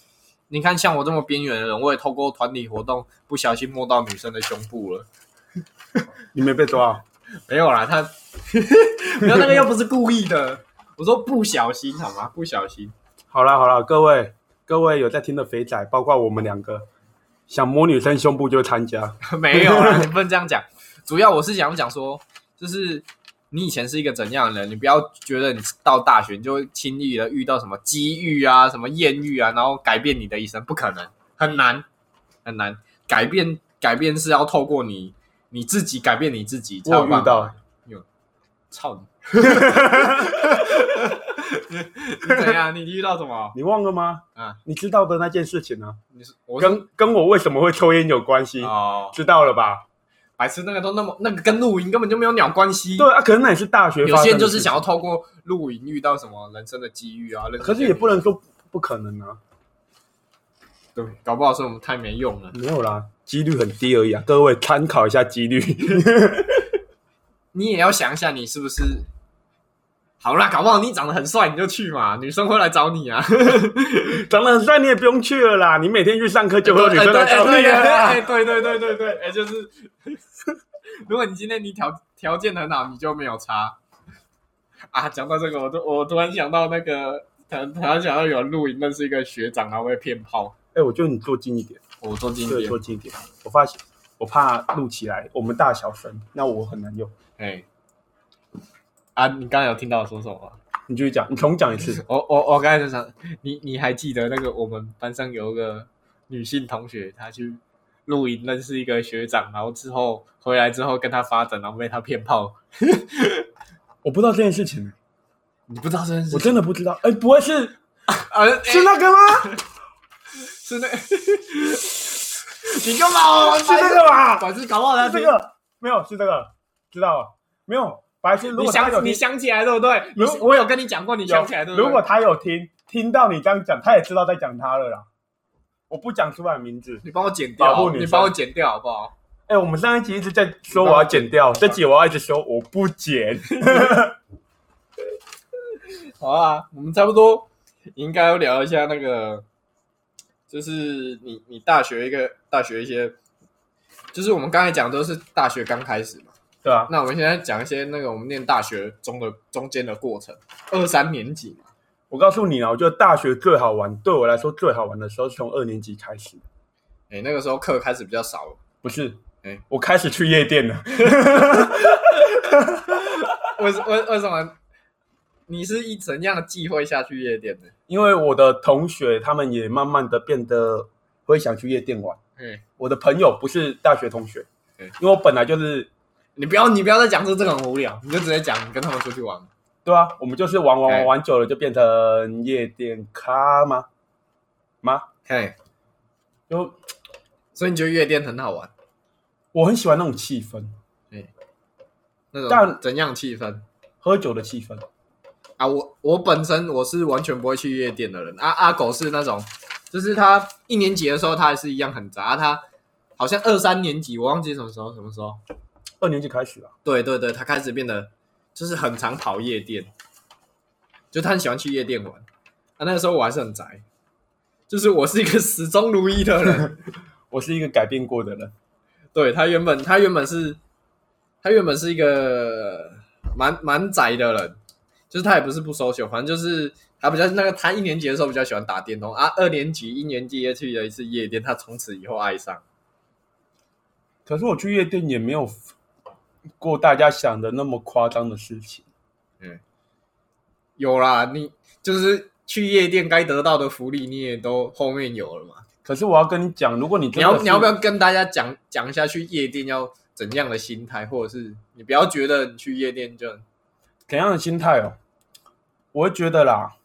你看，像我这么边缘的人，我也透过团体活动不小心摸到女生的胸部了。你没被抓，没有啦，他 没有那个又不是故意的。我说不小心好吗？不小心。好啦好啦，各位各位有在听的肥仔，包括我们两个，想摸女生胸部就参加。没有啦，你不能这样讲。主要我是想讲说，就是你以前是一个怎样的人，你不要觉得你到大学你就会轻易的遇到什么机遇啊、什么艳遇啊，然后改变你的一生，不可能，很难很难。改变改变是要透过你你自己改变你自己才我有办法。遇到，操你！怎样？你遇到什么？你忘了吗？啊，你知道的那件事情呢、你是我是跟跟我为什么会抽烟有关系，哦，知道了吧？白痴，那个都那么那个跟露营根本就没有鸟关系。对啊，可能那也是大学有些人就是想要透过露营遇到什么人生的机遇啊，可是也不能说不可能啊，对，搞不好是我们太没用了。没有啦，几率很低而已啊。各位参考一下几率。你也要想一下，你是不是好啦？搞不好你长得很帅，你就去嘛，女生会来找你啊。长得很帅，你也不用去了啦。你每天去上课就会有女生来找你了啦。哎，对对对对对，哎，就是，如果你今天你条条件很好，你就没有差啊。讲到这个，我都我突然想到那个，突然突然想到有人露营认识一个学长，然后被骗炮。哎，我觉得你坐近一点，我坐近一点坐，近一点。我发现我怕录起来我们大小声，那我很难用。哎，啊，你刚刚有听到我说什么吗？你继续讲，你重讲一次。我我我刚才就想，你你还记得那个我们班上有一个女性同学，她去露营认识一个学长，然后之后回来之后跟他发展，然后被他骗炮。我不知道这件事情，你不知道这件事我真的不知道。哎，不会是呃是那个吗？是那，你干嘛？是那个吧？反正搞不好他是这个没有，是这个，知道了没有？白痴，如你想你果他有听，想起来对不对？你如我有跟你讲过，你想起来对不对？如果他有听听到你这样讲，他也知道在讲他了啦。我不讲出来名字。你帮我剪掉你帮我剪掉好不好？哎、我们上一集一直在说我要剪掉，这集我要一直说我不剪。好啊，我们差不多应该要聊一下那个，就是你你大学一个大学一些，就是我们刚才讲都是大学刚开始嘛。对啊，那我们现在讲一些那个我们念大学中的中间的过程，二三年级嘛。我告诉你啊，我觉得大学最好玩，对我来说最好玩的时候是从二年级开始，哎、那个时候课开始比较少了，不是？哎我开始去夜店了。为什为为什么？你是一怎样的机会下去夜店的？因为我的同学他们也慢慢的变得会想去夜店玩。嗯，我的朋友不是大学同学，嗯因为我本来就是你不要你不要再讲说这个很无聊，你就直接讲你跟他们出去玩。对啊，我们就是玩玩哎玩玩久了就变成夜店咖吗？吗？嘿，就所以你觉得夜店很好玩？我很喜欢那种气氛，哎那种但怎样气氛喝酒的气氛。啊？我我本身我是完全不会去夜店的人。阿、阿狗是那种，就是他一年级的时候他还是一样很杂，啊他好像二三年级我忘记什么时候什么时候。二年级开始啊，对对对，他开始变得就是很常跑夜店，就他很喜欢去夜店玩。啊，那个时候我还是很宅，就是我是一个始终如一的人。我是一个改变过的人。对他原本他原本是他原本是一个蛮蛮宅的人，就是他也不是不 social，反正就是他比较那个他一年级的时候比较喜欢打电动啊，二年级一年级也去了一次夜店，他从此以后爱上。可是我去夜店也没有过大家想的那么夸张的事情。嗯有啦，你就是去夜店该得到的福利，你也都后面有了嘛。可是我要跟你讲，如果你你要你要不要跟大家讲讲一下去夜店要怎样的心态，或者是你不要觉得你去夜店就，怎样的心态哦？我会觉得啦，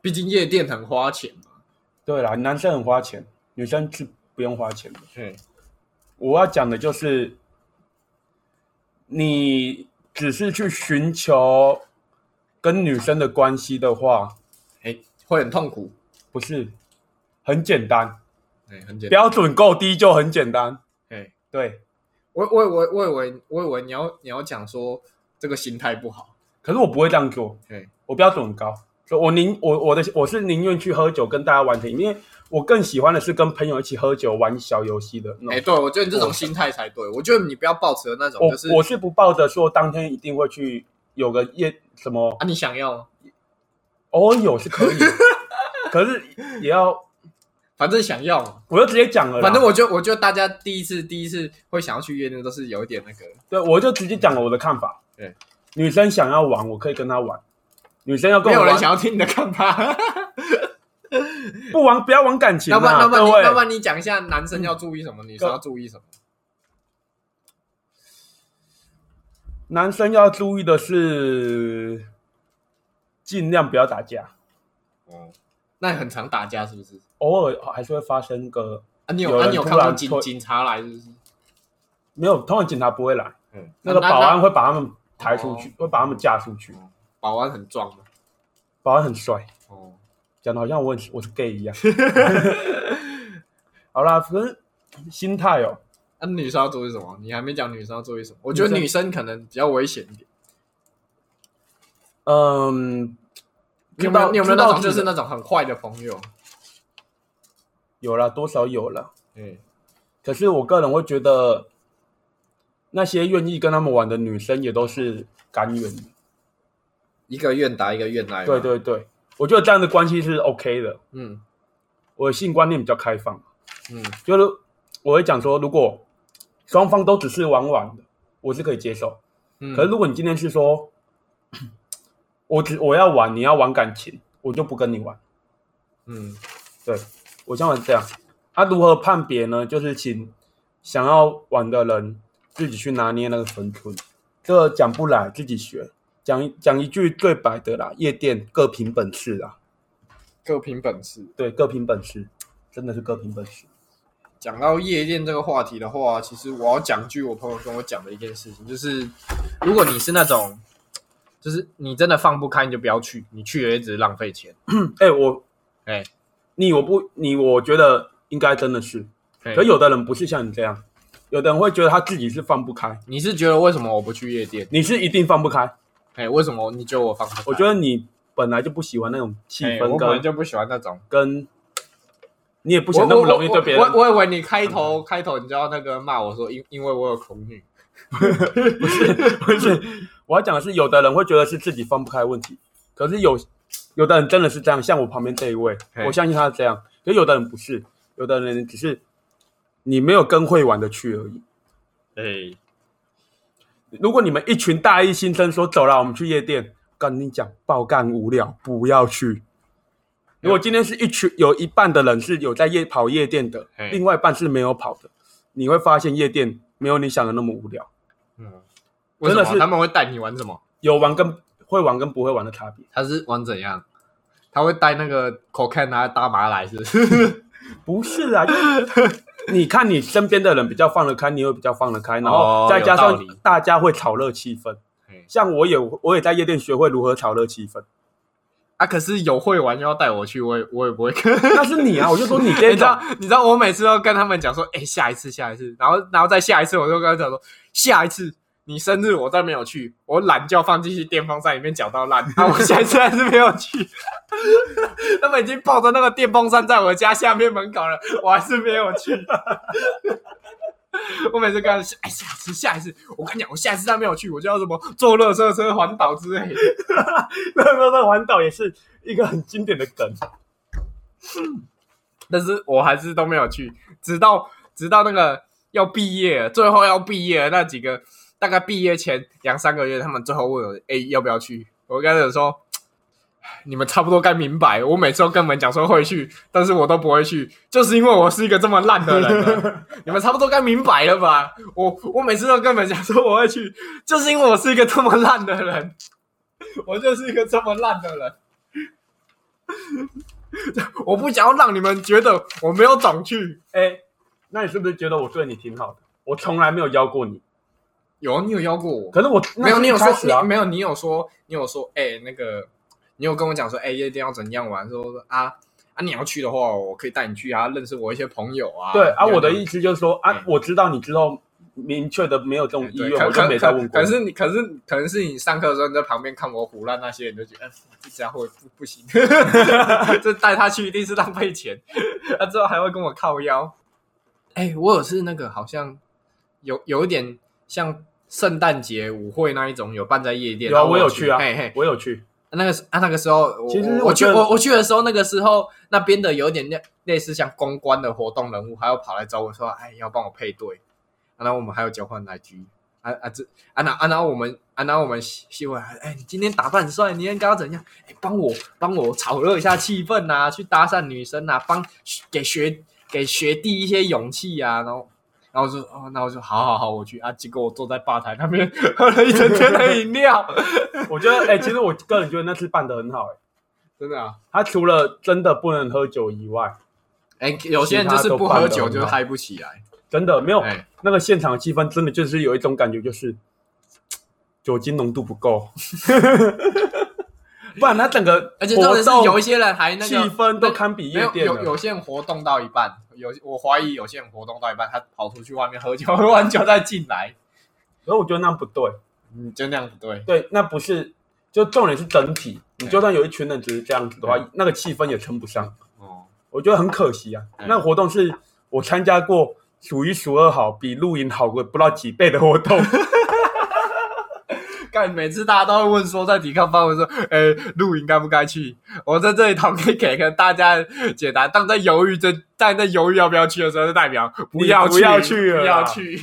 毕竟夜店很花钱嘛。对啦，男生很花钱，女生是不用花钱的。嗯，我要讲的就是，你只是去寻求跟女生的关系的话，哎，会很痛苦。不是很简单，哎，很简单。标准够低就很简单。哎，对，我我我我以为我以为你要你要讲说这个心态不好。可是我不会这样做，哎，我标准很高，所以我宁我我的我是宁愿去喝酒跟大家玩天，因为我更喜欢的是跟朋友一起喝酒玩小游戏的那哎，种。对，我觉得你这种心态才对。我觉得你不要抱持的那种，我就是我是不抱着说当天一定会去有个夜什么，啊，你想要吗，偶尔有是可以，可是也要，反正想要嘛。我就直接讲了。反正我就，我就大家第一次第一次会想要去夜店，都是有一点那个。对，我就直接讲了我的看法。对，女生想要玩，我可以跟她玩；女生要跟没有人，想要听你的看法。不玩不要玩感情要不然，啊，要不然。要不然你讲一下男生要注意什么，女生要注意什么？男生要注意的是，尽量不要打架，哦，那很常打架是不是？偶尔还是会发生个啊，你有你有看到警警察来是不是？没有，通常警察不会来，嗯，那个保安会把他们抬出去，会把他们架出去。保安很壮吗？保安很帅，哦，讲的好像我我是 gay 一样。好啦，可是心态哦，那、女生要注意什么？你还没讲女生要注意什么？我觉得女生可能比较危险一点。嗯，你有没有你有没有那种就是那种很坏的朋友？有了，多少有了。嗯，可是我个人会觉得，那些愿意跟他们玩的女生也都是甘愿的。一个愿打一个愿挨。对，对对，我觉得这样的关系是 OK 的。嗯我的性观念比较开放，嗯就是我会讲说，如果双方都只是玩玩的，我是可以接受。嗯。可是如果你今天是说，我只我要玩，你要玩感情，我就不跟你玩。嗯对我想法是这样。他、如何判别呢？就是请想要玩的人自己去拿捏那个分寸。这个讲不来，自己学。讲一讲一句最白的啦，夜店各凭本事啦。各凭本事。对，各凭本事，真的是各凭本事。讲到夜店这个话题的话，其实我要讲句我朋友跟我讲的一件事情，就是如果你是那种，就是你真的放不开，你就不要去，你去了也只是浪费钱。哎、我哎、你我不你，我觉得应该真的是，哎可有的人不是像你这样，有的人会觉得他自己是放不开，你是觉得为什么我不去夜店？你是一定放不开。哎、为什么你觉得我放不开？我觉得你本来就不喜欢那种气氛哎我本来跟、就不喜欢那种。跟，你也不想那么容易对别人。我我我我以为你开头开头你就要那个骂我说，因因为我有恐女。不是不是，我要讲的是，有的人会觉得是自己放不开问题，可是有有的人真的是这样，像我旁边这一位，我相信他是这样，可有的人不是，有的人只是你没有跟会玩的去而已。哎、如果你们一群大一新生说走了，我们去夜店，跟你讲爆干无聊，不要去。如果今天是一群有一半的人是有在夜跑夜店的，另外一半是没有跑的，你会发现夜店没有你想的那么无聊，嗯，真的是他们会带你玩什么？有玩跟会玩跟不会玩的差别。他是玩怎样？他会带那个 cocaine 拿大麻来，是不是？不是啊，就是你看你身边的人比较放得开，你会比较放得开，然后哦再加上大家会炒热气氛。嘿像我也我也在夜店学会如何炒热气氛，啊，可是有会玩就要带我去，我也我也不会跟。那是你啊！我就说你这你知道，你知道我每次都跟他们讲说，哎、下一次，下一次，然后然后再下一次，我就跟他讲说，下一次你生日我再没有去，我懒觉放进去电风扇里面搅到烂，啊，我下一次还是没有去。他们已经抱着那个电风扇在我家下面门口了，我还是没有去。我每次跟他说，哎，下一次，下一次，我跟你讲，我下一次再没有去，我就要什么坐热车车环岛之类的。那那那环岛也是一个很经典的梗。但是我还是都没有去，直到直到那个要毕业了，最后要毕业那几个，大概毕业前两三个月，他们最后问我，哎、要不要去？我跟他们说，你们差不多该明白，我每次都跟你们讲说会去，但是我都不会去，就是因为我是一个这么烂的人 你们差不多该明白了吧？我我每次都跟你们讲说我会去，就是因为我是一个这么烂的人，我就是一个这么烂的人。我不想要让你们觉得我没有懂去。哎、那你是不是觉得我对你挺好的？我从来没有邀过你，有啊，你有邀过我？可是我没有，你有说你没有，你有说，你有说，哎、那个，你有跟我讲说，哎、夜店要怎样玩？说啊啊，你要去的话，我可以带你去啊，认识我一些朋友啊。对啊，我的意意思就是说啊嗯，我知道你知道明确的没有这种意愿，可我就没再问过。可可是你，可是可能是你上课的时候你在旁边看我胡乱那些，你就觉得，哎、这家伙不不行，这带他去一定是浪费钱，他 之后还会跟我靠腰。哎、我有是那个好像有有一点像圣诞节舞会那一种，有办在夜店，有我有去啊嘿嘿，我有去。那个啊，那个时候其实我去我我我去的时候，那个时候那边的有点类类似像公关的活动人物，还要跑来找我说，哎，要帮我配对，啊、然后我们还有交换来居，啊啊这啊那啊然后我们啊然后我们希希望，哎，你今天打扮很帅，你应该要怎样？哎，帮我帮我炒热一下气氛呐、去搭讪女生呐、帮给学给学弟一些勇气啊，然后。然后我就哦，那我就好好好，我去啊。结果我坐在吧台那边喝了一整天的饮料，我觉得，哎、其实我个人觉得那次办的很好、哎，真的啊。他除了真的不能喝酒以外，哎、有些人就是不喝酒就嗨不起来。真的没有、哎、那个现场气氛，真的就是有一种感觉，就是酒精浓度不够，不然他整个而且重点是有一些人还那个气氛都堪比有夜店了。有有些人活动到一半，有我怀疑有些人活动到一半，他跑出去外面喝酒，喝完酒再进来，可是我觉得那样不对，嗯，就那样不对。对，那不是，就重点是整体。你就算有一群人只是这样子的话，那个气氛也撑不上。哦，我觉得很可惜啊。嗯那个活动是我参加过数一数二好，比露营好过不知道几倍的活动。干，每次大家都会问说，在抵抗发文说，哎、露营该不该去？我在这里讨可以给个大家解答。当在犹豫这，当在犹豫要不要去的时候，就代表不要你不要去了不要去。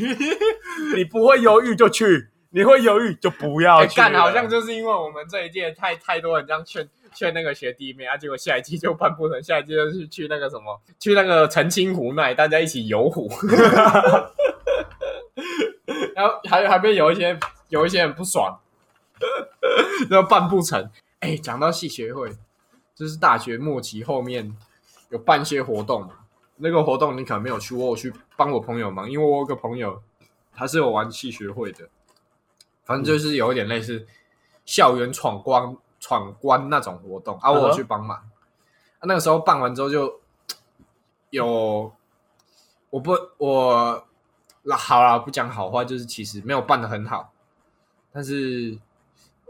你不会犹豫就去，你会犹豫就不要哎，去了。干、好像就是因为我们这一届太太多人这样劝劝那个学弟妹啊，结果下一季就办不成，下一季就是去那个什么，去那个澄清湖那里，大家一起游湖，然后还还被有一些有一些人不爽，然后办不成。哎、讲到系学会，就是大学末期后面有办一些活动嘛，那个活动你可能没有去，我有去帮我朋友忙，因为我有个朋友他是有玩戏学会的，反正就是有一点类似校园闯关闯关那种活动啊，我有去帮忙。啊那个时候办完之后就有我不我那好了，不讲好话，就是其实没有办的很好，但是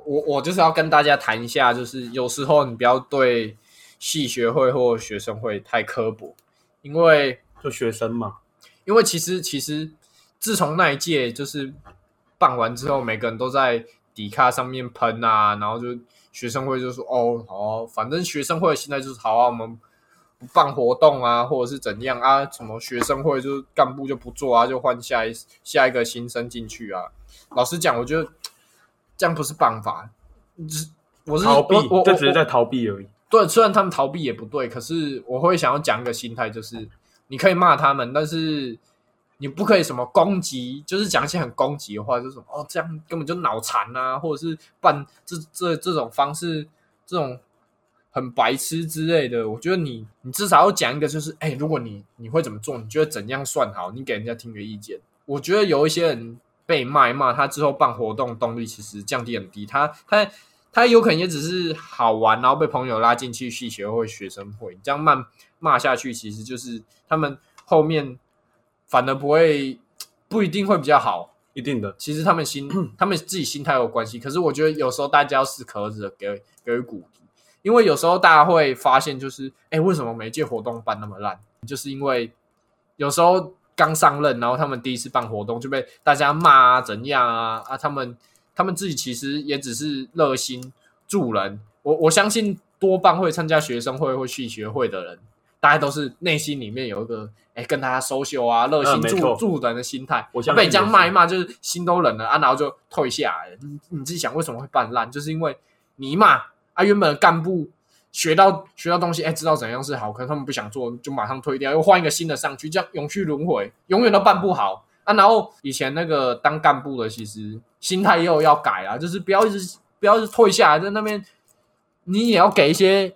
我我就是要跟大家谈一下，就是有时候你不要对系学会或学生会太刻薄，因为就学生嘛，因为其实其实自从那一届就是办完之后，每个人都在底卡上面喷啊，然后就学生会就说哦好啊、反正学生会现在就是好啊，我们不办活动啊，或者是怎样啊，什么学生会就是干部就不做啊，就换下一下一个新生进去啊。老实讲，我觉得这样不是办法，就是我是逃避我只是在逃避而已。对，虽然他们逃避也不对，可是我会想要讲一个心态，就是你可以骂他们，但是你不可以什么攻击，就是讲一些很攻击的话，就是哦这样根本就脑残啊，或者是办这这这种方式，这种很白痴之类的。我觉得你你至少要讲一个，就是哎，如果你你会怎么做，你觉得怎样算好，你给人家听个意见。我觉得有一些人被骂一骂，他之后办活动动力其实降低很低，他他。他有可能也只是好玩，然后被朋友拉进去系学会、学生会，这样骂骂下去，其实就是他们后面反而不会不一定会比较好。一定的，其实他们心 他们自己心态有关系，可是我觉得有时候大家要适可而止的给给予鼓励，因为有时候大家会发现，就是哎，为什么每一届活动办那么烂？就是因为有时候刚上任，然后他们第一次办活动就被大家骂啊，怎样啊啊，他们。他们自己其实也只是热心助人，我我相信多半会参加学生会或系学会的人，大家都是内心里面有一个哎跟大家 social 啊，热心助、嗯助人的心态。被你这样骂一骂，就是心都冷了啊，然后就退下来了。你你自己想为什么会办烂，就是因为你一骂啊，原本的干部学到学到东西，哎，知道怎样是好，可是他们不想做，就马上退掉，又换一个新的上去，这样永续轮回，永远都办不好。啊，然后以前那个当干部的，其实心态又要改啊，就是不要一直不要一直退下来，在那边你也要给一些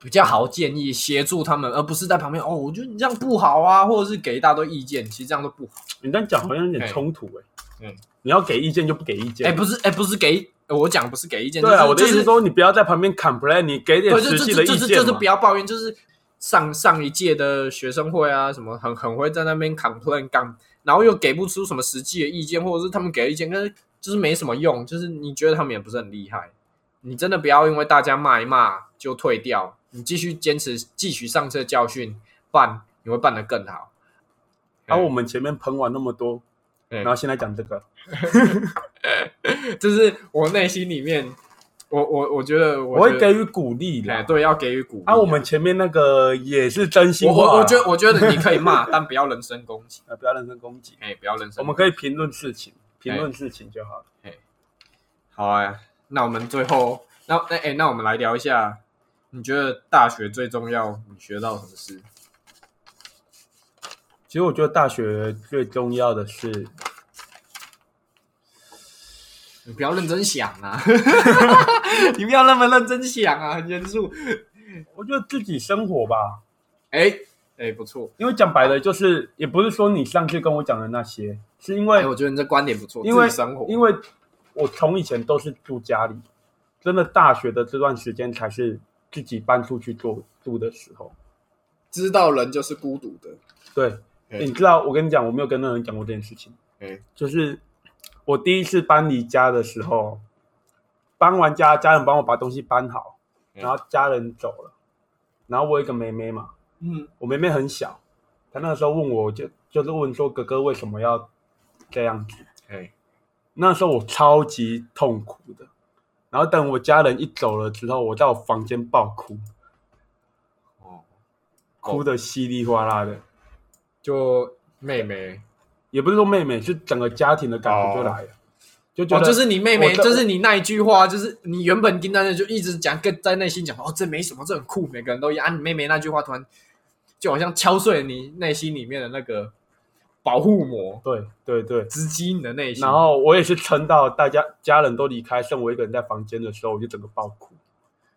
比较好的建议，协助他们，而不是在旁边哦，我觉得你这样不好啊，或者是给一大堆意见，其实这样都不好。你这样讲好像有点冲突哎、嗯你要给意见就不给意见。哎，不是，哎，不是给我讲，不是给意见，对啊，我的意思是说，你不要在旁边 complain，你给点，就实就际的意见就就是就是不要抱怨，就是上上一届的学生会啊，什么很很会在那边 complain 干，然后又给不出什么实际的意见，或者是他们给意见，但是就是没什么用，就是你觉得他们也不是很厉害，你真的不要因为大家骂一骂就退掉，你继续坚持，继续上次的教训，办你会办得更好。然后我们前面喷完那么多，对然后先来讲这个，就是我内心里面，我我我觉得我我会给予鼓励哎，的。对，要给予鼓励啊，我们前面那个也是真心话，我觉得我觉得你可以骂，但不要人身攻击，呃不要人身攻击，哎，不要人身攻击。我们可以评论事情，评论事情就好了。好啊，那我们最后，那那哎、那我们来聊一下，你觉得大学最重要，你学到什么事？其实我觉得大学最重要的是，你不要认真想啊，你不要那么认真想啊，很严肃。我觉得自己生活吧，哎、哎、不错，因为讲白了就是，也不是说你上次跟我讲的那些，是因哎、为我觉得你这观点不错，因为生活，因为我从以前都是住家里，真的大学的这段时间才是自己搬出去住住的时候。知道人就是孤独的。对，哎你知道，我跟你讲，我没有跟任何人讲过这件事情。哎就是我第一次搬离家的时候，搬完家，家人帮我把东西搬好，嗯然后家人走了，然后我有一个妹妹嘛，嗯，我妹妹很小，她那个时候问我就就是问说哥哥为什么要这样子，哎、那时候我超级痛苦的，然后等我家人一走了之后，我在我房间爆哭，哦，哭的稀里哗啦的，就妹妹，也不是说妹妹，是整个家庭的感觉就来了，就觉哦，得、就是你妹妹，我的就是你那一句话，就是你原本听到的就一直讲，跟在内心讲，哦，这没什么，这很酷，每个人都一样。啊，你妹妹那句话突然就好像敲碎了你内心里面的那个保护膜，对对对，直击你的内心。然后我也是撑到大家家人都离开，剩我一个人在房间的时候，我就整个爆哭，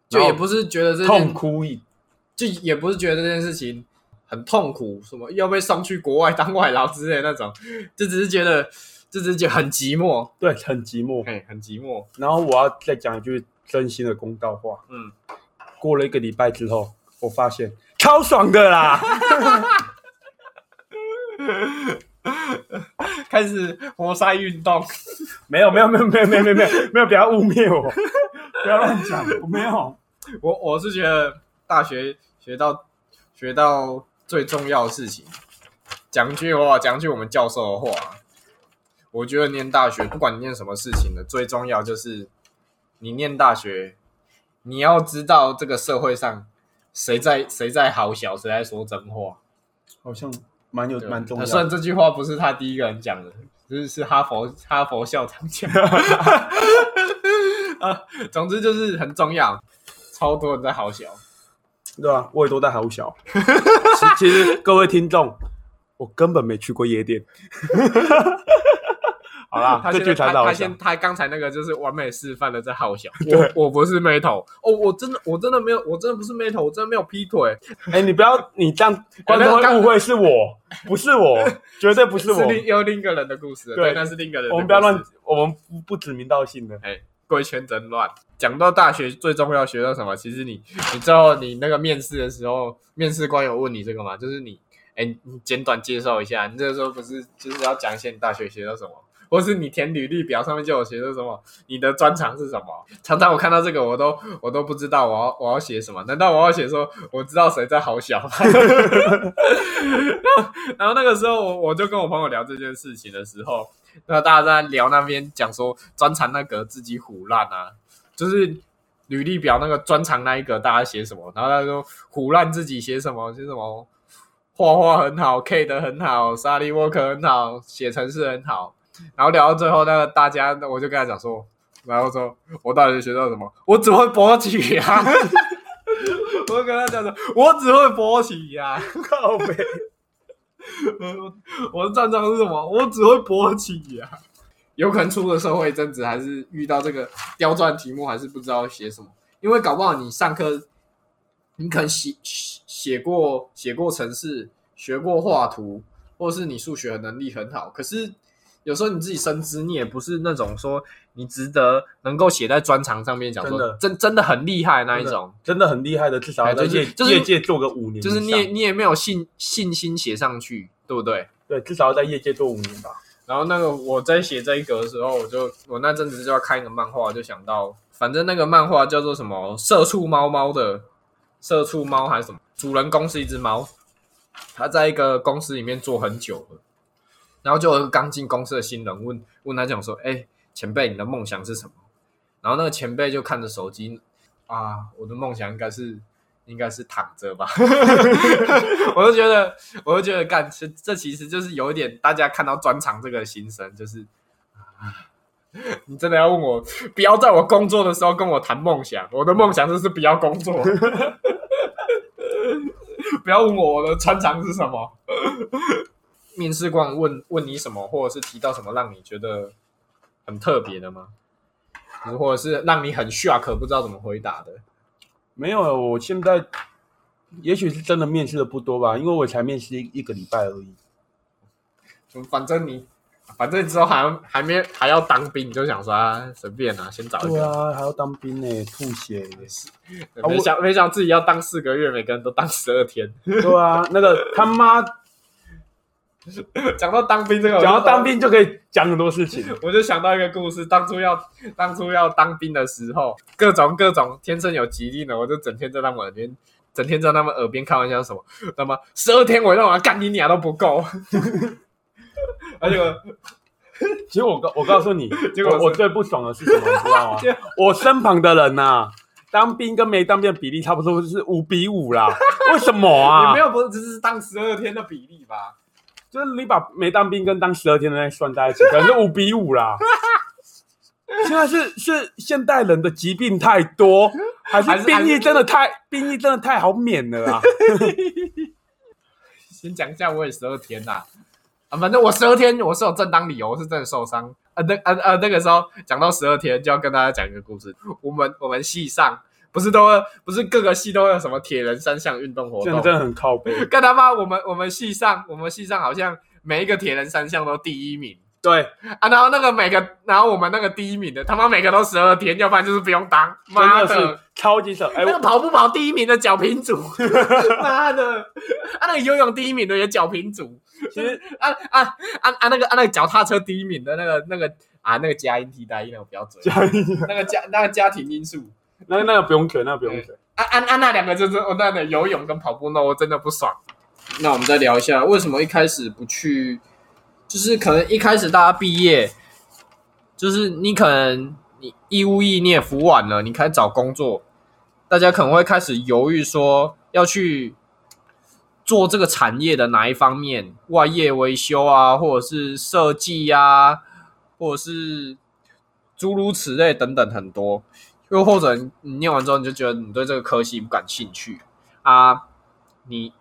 就也不是觉得这件痛哭一，就也不是觉得这件事情很痛苦，什么要被送去国外当外劳之类的那种，就只是觉得，就只是觉得很寂寞，对，很寂寞。嘿，很寂寞。然后我要再讲一句真心的公道话，嗯，过了一个礼拜之后，我发现超爽的啦。开始活塞运动，没有没有没有没有没有没有没有没有，不要污蔑我，不要乱讲，我没有。我我是觉得大学学到学到最重要的事情，讲句话，讲句我们教授的话，我觉得念大学，不管你念什么事情的，最重要就是你念大学，你要知道这个社会上谁在谁在好小，谁在说真话。好像蛮有蛮重要的虽然。这句话不是他第一个人讲的，就是是哈佛哈佛校长讲。啊，总之就是很重要，超多人在好小。对啊，我也都在好小。其 其实各位听众，我根本没去过夜店。好啦，这他现在他他先。他刚才那个就是完美示范的在好小。我我不是妹头哦，我真的我真的没有，我真的不是妹头，我真的没有劈腿，哎，你不要，你这样观众会误会是我，不是我，绝对不是我。另又另一个人的故事了。对对，那是另一个人的故事。我们不要乱，我们不不指名道姓的。哎，贵圈真乱。讲到大学最重要学到什么？其实你你知道你那个面试的时候，面试官有问你这个吗？就是你哎，你简短介绍一下，你这个时候不是就是要讲一些你大学学到什么，或是你填履历表上面就有写的什么，你的专长是什么？常常我看到这个，我都我都不知道我要我要写什么。难道我要写说我知道谁在好小吗？然后那个时候我我就跟我朋友聊这件事情的时候，那大家在聊那边讲说专长那个自己胡烂啊，就是履历表那个专长那一个大家写什么，然后他说胡乱自己写什么，写什么画画很好，K 的很好，沙利沃克很好，写程式很好，然后聊到最后，那个大家我就跟他讲说，然后说我到底学到什么？我只会勃起啊！我就跟他讲说，我只会勃起呀、靠背，我的专长是什么？我只会勃起呀、有可能出了社会一阵子，还是遇到这个刁钻题目，还是不知道写什么。因为搞不好你上课，你可能写写写过写过程式，学过画图，或是你数学能力很好，可是有时候你自己深知，你也不是那种说你值得能够写在专长上面讲说真的真真的很厉害那一种。真的很厉害的，至少要在业哎就是业界做个五年，就是你也你也没有信信心写上去，对不对？对，至少要在业界做五年吧。然后那个我在写这一格的时候，我就我那阵子就要看一个漫画，就想到，反正那个漫画叫做什么“社畜猫猫”的社畜猫还是什么，主人公是一只猫，它在一个公司里面做很久了，然后就有一个刚进公司的新人问问他讲说：“哎，前辈，你的梦想是什么？”然后那个前辈就看着手机啊，我的梦想应该是应该是躺着吧。我就觉得，我就觉得干这这其实就是有一点大家看到专场这个心声，就是啊，你真的要问我，不要在我工作的时候跟我谈梦想，我的梦想就是不要工作。不要问我我的专长是什么。面试官问问你什么，或者是提到什么让你觉得很特别的吗？或者是让你很 shock 不知道怎么回答的？没有，我现在也许是真的面试的不多吧，因为我才面试一一个礼拜而已。就反正你，反正你之后还要还没还要当兵，你就想说啊，随便啊，先找一个。对啊，还要当兵呢，吐血也是。没想没想自己要当四个月，每个人都当十二天。对啊，那个他妈 讲到当兵这个，讲到当，兵就可以讲很多事情。我就想到一个故事。当初要当初要当兵的时候，各种各种天生有疾病的，我就整天在他们耳边，整天在他们耳边开玩笑什么，那么十二天我让我干你俩都不够。而且我其实我告我告诉你，结果我我最不爽的是什么，你知道吗结？我身旁的人呐、当兵跟没当兵的比例差不多是五比五啦。为什么啊？也没有不是只是当十二天的比例吧？就是你把没当兵跟当十二天的那算在一起，可能是五比五啦。现在是是现代人的疾病太多，还还是是兵役真的太兵役真的太好免了啊？先讲一下，我也十二天呐、啊，反正我十二天我是有正当理由，我是真的受伤。呃，那呃呃那个时候讲到十二天，就要跟大家讲一个故事。我们我们系上不不是都会不是各个系都会有什么铁人三项运动活动？这样真的很靠背。干他妈！我们我们系上我们系上好像每一个铁人三项都第一名对，啊，然后那个每个然后我们那个第一名的他妈每个都十二天，要不然就是不用当。妈真的是超级少。哎、那个跑步跑第一名的脚平组，妈的！啊，那个游泳第一名的也脚平组，其实啊啊啊啊那个啊那个脚踏车第一名的那个那个啊那个加音替代音那个不要嘴，家里那个家那个家庭因素。那那个不用选，那个不用选。啊啊啊！那两个就是我那的游泳跟跑步，那我真的不爽。那我们再聊一下，为什么一开始不去？就是可能一开始大家毕业，就是你可能你义务役你也服完了，你开始找工作，大家可能会开始犹豫说要去做这个产业的哪一方面，外业维修啊，或者是设计啊，或者是诸如此类等等很多。又或者你念完之后，你就觉得你对这个科系不感兴趣啊，你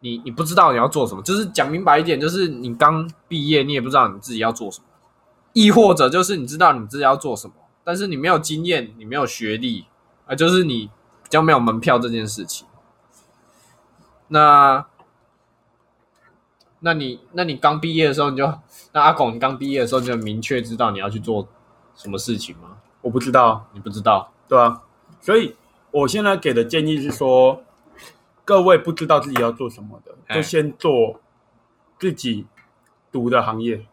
你你不知道你要做什么，就是讲明白一点，就是你刚毕业，你也不知道你自己要做什么，亦或者就是你知道你自己要做什么，但是你没有经验，你没有学历啊，就是你比较没有门票这件事情。那，那你那你刚毕业的时候，你就那阿拱，你刚毕业的时候，你就明确知道你要去做什么事情吗？我不知道，你不知道。对啊，所以我现在给的建议是说，各位不知道自己要做什么的，哎。就先做自己读的行业。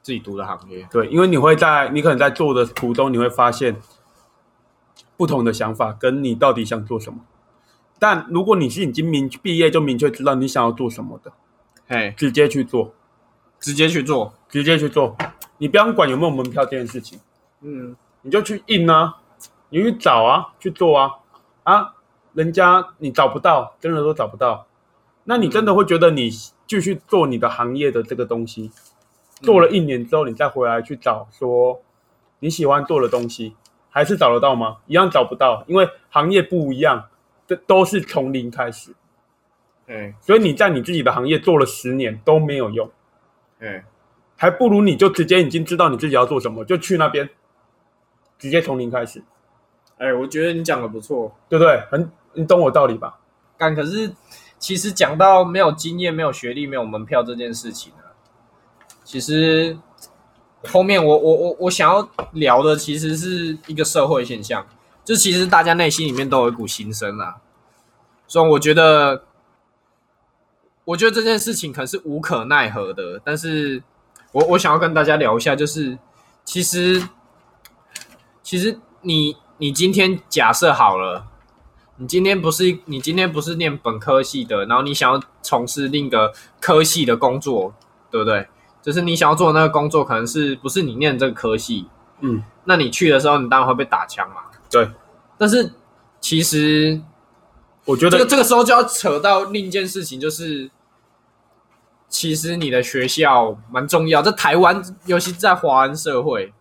自己读的行业，对，因为你会在你可能在做的途中，你会发现不同的想法，跟你到底想做什么。但如果你是已经明毕业就明确知道你想要做什么的，嘿，直接去做，直接去做，直接去做，你不要管有没有门票这件事情，嗯，你就去印啊，你去找啊，去做啊。啊，人家你找不到，真的都找不到，那你真的会觉得你继续做你的行业的这个东西，做了一年之后，你再回来去找说你喜欢做的东西，还是找得到吗？一样找不到，因为行业不一样，这都是从零开始，哎所以你在你自己的行业做了十年都没有用，哎，还不如你就直接已经知道你自己要做什么，就去那边，直接从零开始，哎，我觉得你讲的不错，对不对？很，你懂我道理吧？但可是其实讲到没有经验、没有学历、没有门票这件事情呢，其实后面我我我我想要聊的其实是一个社会现象，就其实大家内心里面都有一股心声啦。所以我觉得，我觉得这件事情可能是无可奈何的，但是我我想要跟大家聊一下，就是其实其实你你今天假设好了。你今天不是你今天不是念本科系的，然后你想要从事另一个科系的工作，对不对？就是你想要做的那个工作，可能是不是你念这个科系？嗯，那你去的时候，你当然会被打枪嘛。对。但是其实我觉得这个这个时候就要扯到另一件事情，就是其实你的学校蛮重要，在台湾，尤其在华人社会，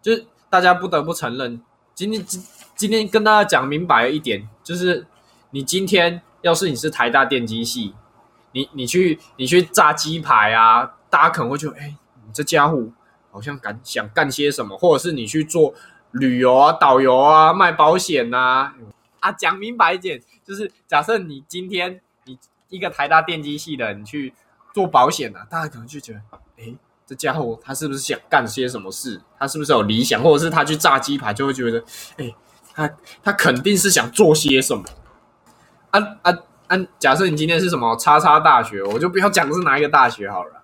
就是大家不得不承认，今天今今天跟大家讲明白一点，就是你今天要是你是台大电机系，你你去你去炸鸡排啊，大家可能会觉得，哎、你这家伙好像敢想干些什么，或者是你去做旅游啊、导游啊、卖保险呐、啊，讲明白一点，就是假设你今天你一个台大电机系的，你去做保险啊，大家可能就觉得，哎、这家伙他是不是想干些什么事？他是不是有理想，或者是他去炸鸡排，就会觉得，哎、他他肯定是想做些什么。啊啊啊！假设你今天是什么叉叉大学，我就不要讲是哪一个大学好了。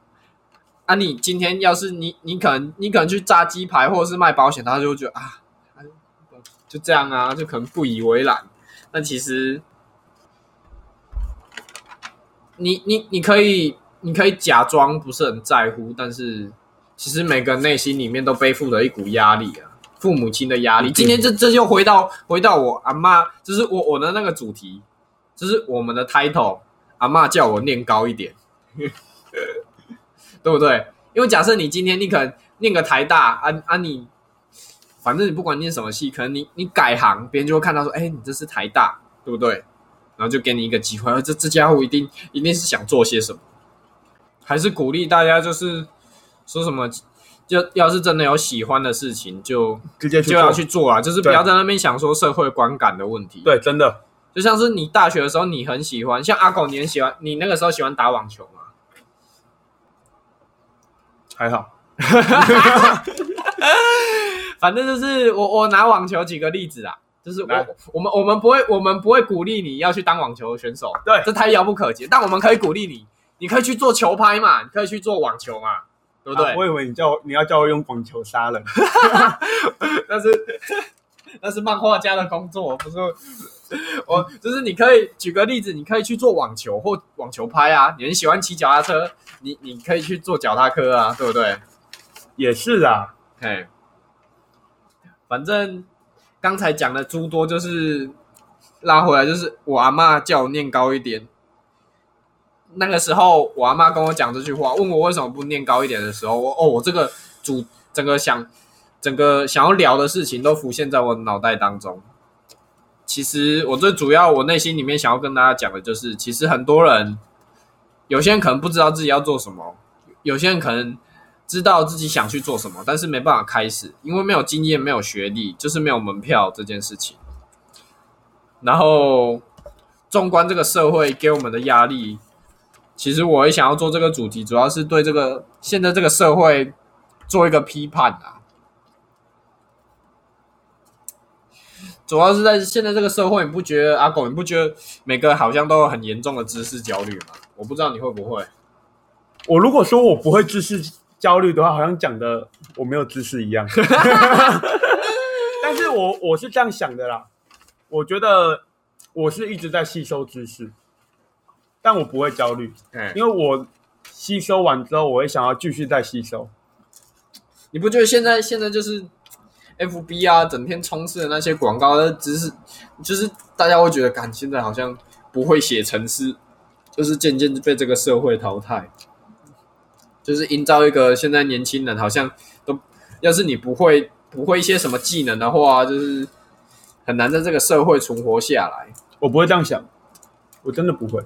啊，你今天要是你你可能你可能去炸鸡排或者是卖保险，他就会觉得啊，啊就这样啊，就可能不以为然。但其实，你你你可以你可以假装不是很在乎，但是其实每个人内心里面都背负着一股压力啊，父母亲的压力。嗯今天这这就回到回到我阿妈，就是我我的那个主题，就是我们的 title，阿妈叫我念高一点，对不对？因为假设你今天你可能念个台大，啊啊你，反正你不管念什么系，可能你你改行，别人就会看到说，哎，你这是台大，对不对？然后就给你一个机会，这这家伙一定一定是想做些什么，还是鼓励大家就是说什么就要是真的有喜欢的事情，就直接去就要去做啊，就是不要在那边想说社会观感的问题。，对，真的就像是你大学的时候，你很喜欢，像阿狗，你很喜欢，你那个时候喜欢打网球吗？还好。反正就是我我拿网球举个例子啊，就是我我们我们不会我们不会鼓励你要去当网球选手，对这太遥不可及。但我们可以鼓励你，你可以去做球拍嘛，你可以去做网球嘛，对不对？啊我以为你叫我你要叫我用网球杀人，但是 那是漫画家的工作，不是 我。就是你可以举个例子，你可以去做网球或网球拍啊。你很喜欢骑脚踏车，你你可以去做脚踏科啊，对不对？也是啊。嘿，反正刚才讲的诸多，就是拉回来，就是我阿妈叫我念高一点。那个时候，我阿妈跟我讲这句话，问我为什么不念高一点的时候，我哦，我这个主整个想整个想要聊的事情都浮现在我脑袋当中。其实我最主要，我内心里面想要跟大家讲的就是，其实很多人，有些人可能不知道自己要做什么，有些人可能知道自己想去做什么，但是没办法开始，因为没有经验、没有学历，就是没有门票这件事情。然后，纵观这个社会给我们的压力，其实我也想要做这个主题，主要是对这个现在这个社会做一个批判啊。主要是在现在这个社会，你不觉得阿狗，你不觉得每个好像都有很严重的知识焦虑吗？我不知道你会不会。我如果说我不会知识焦虑的话，好像讲的我没有知识一样。但是我我是这样想的啦，我觉得我是一直在吸收知识，但我不会焦虑，哎，因为我吸收完之后，我会想要继续再吸收。你不觉得现在现在就是 F B 啊，整天充斥的那些广告的知识，就是大家会觉得，感现在好像不会写程式，就是渐渐被这个社会淘汰，就是营造一个现在年轻人好像都，要是你不会不会一些什么技能的话，就是很难在这个社会存活下来。我不会这样想，我真的不会。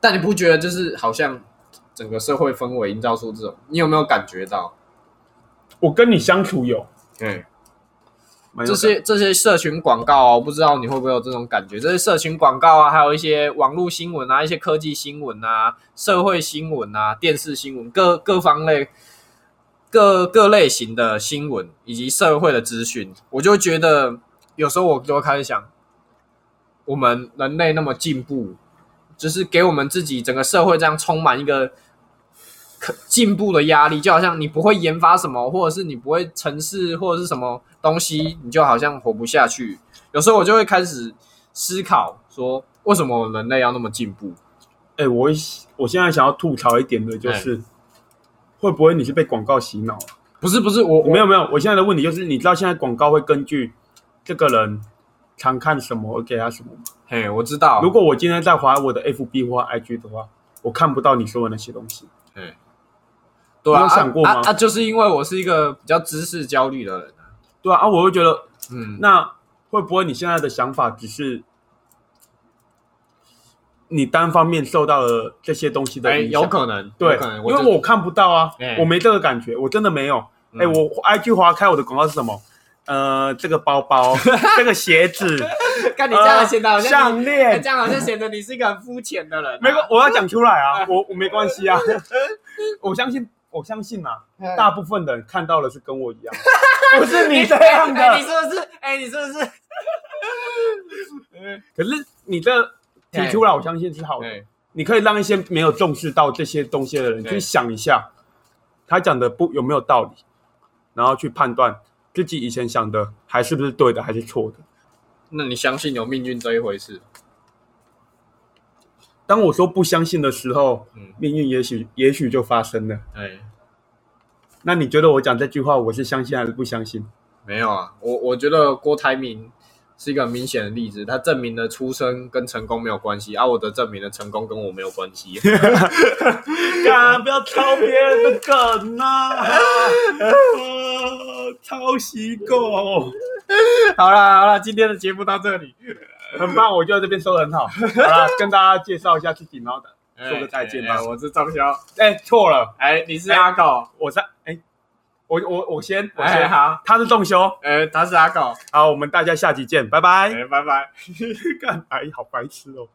但你不觉得就是好像整个社会氛围营造出这种，你有没有感觉到？我跟你相处有，嗯。这些这些社群广告啊，我不知道你会不会有这种感觉？这些社群广告啊，还有一些网络新闻啊，一些科技新闻啊，社会新闻啊，电视新闻，各各方类、各各类型的新闻以及社会的资讯，我就觉得有时候我就会开始想，我们人类那么进步，就是给我们自己整个社会这样充满一个可进步的压力，就好像你不会研发什么，或者是你不会城市或者是什么东西，你就好像活不下去。有时候我就会开始思考说，为什么人类要那么进步？哎、我我现在想要吐槽一点的就是，会不会你是被广告洗脑啊？不是不是，我没有没有，我现在的问题就是，你知道现在广告会根据这个人常看什么而给他什么吗？嘿，我知道。如果我今天在划我的 FB 或 IG 的话，我看不到你说的那些东西。嘿对啊，你有想过吗啊啊啊就是因为我是一个比较知识焦虑的人啊。对啊，啊，我会觉得，嗯，那会不会你现在的想法只是你单方面受到了这些东西的哎，影响？有可能，对可能，，因为我看不到啊哎，我没这个感觉，我真的没有。嗯哎、我 IG 划开我的广告是什么？呃，这个包包，这个鞋子，看你这样显得好像项链这，样好像显得你是一个很肤浅的人啊。没关，我要讲出来啊，我我没关系啊，我相信，我相信啊，嗯大部分的人看到的是跟我一样，不是你这样的哎，你是不是？哎，你是不是？可是你这提出来，我相信是好的。哎，你可以让一些没有重视到这些东西的人去想一下，他讲的不有没有道理，然后去判断自己以前想的还是不是对的，还是错的。那你相信有命运这一回事？当我说不相信的时候，嗯命运也许也许就发生了。哎，那你觉得我讲这句话，我是相信还是不相信？没有啊，我我觉得郭台铭是一个很明显的例子，他证明了出生跟成功没有关系，而、我的证明了成功跟我没有关系。干，不要抄别人的梗呐、啊！抄袭狗，好啦好啦，今天的节目到这里，很棒，我觉得这边收的很好。好啦，跟大家介绍一下自己，然后说个再见吧。哎哎我是张潇，哎、错了，哎，你是阿狗，我是哎、我我我先，我哎先，好，他是仲修，呃，他是阿狗，好，我们大家下集见，拜拜。哎，拜拜。干白好白痴哦。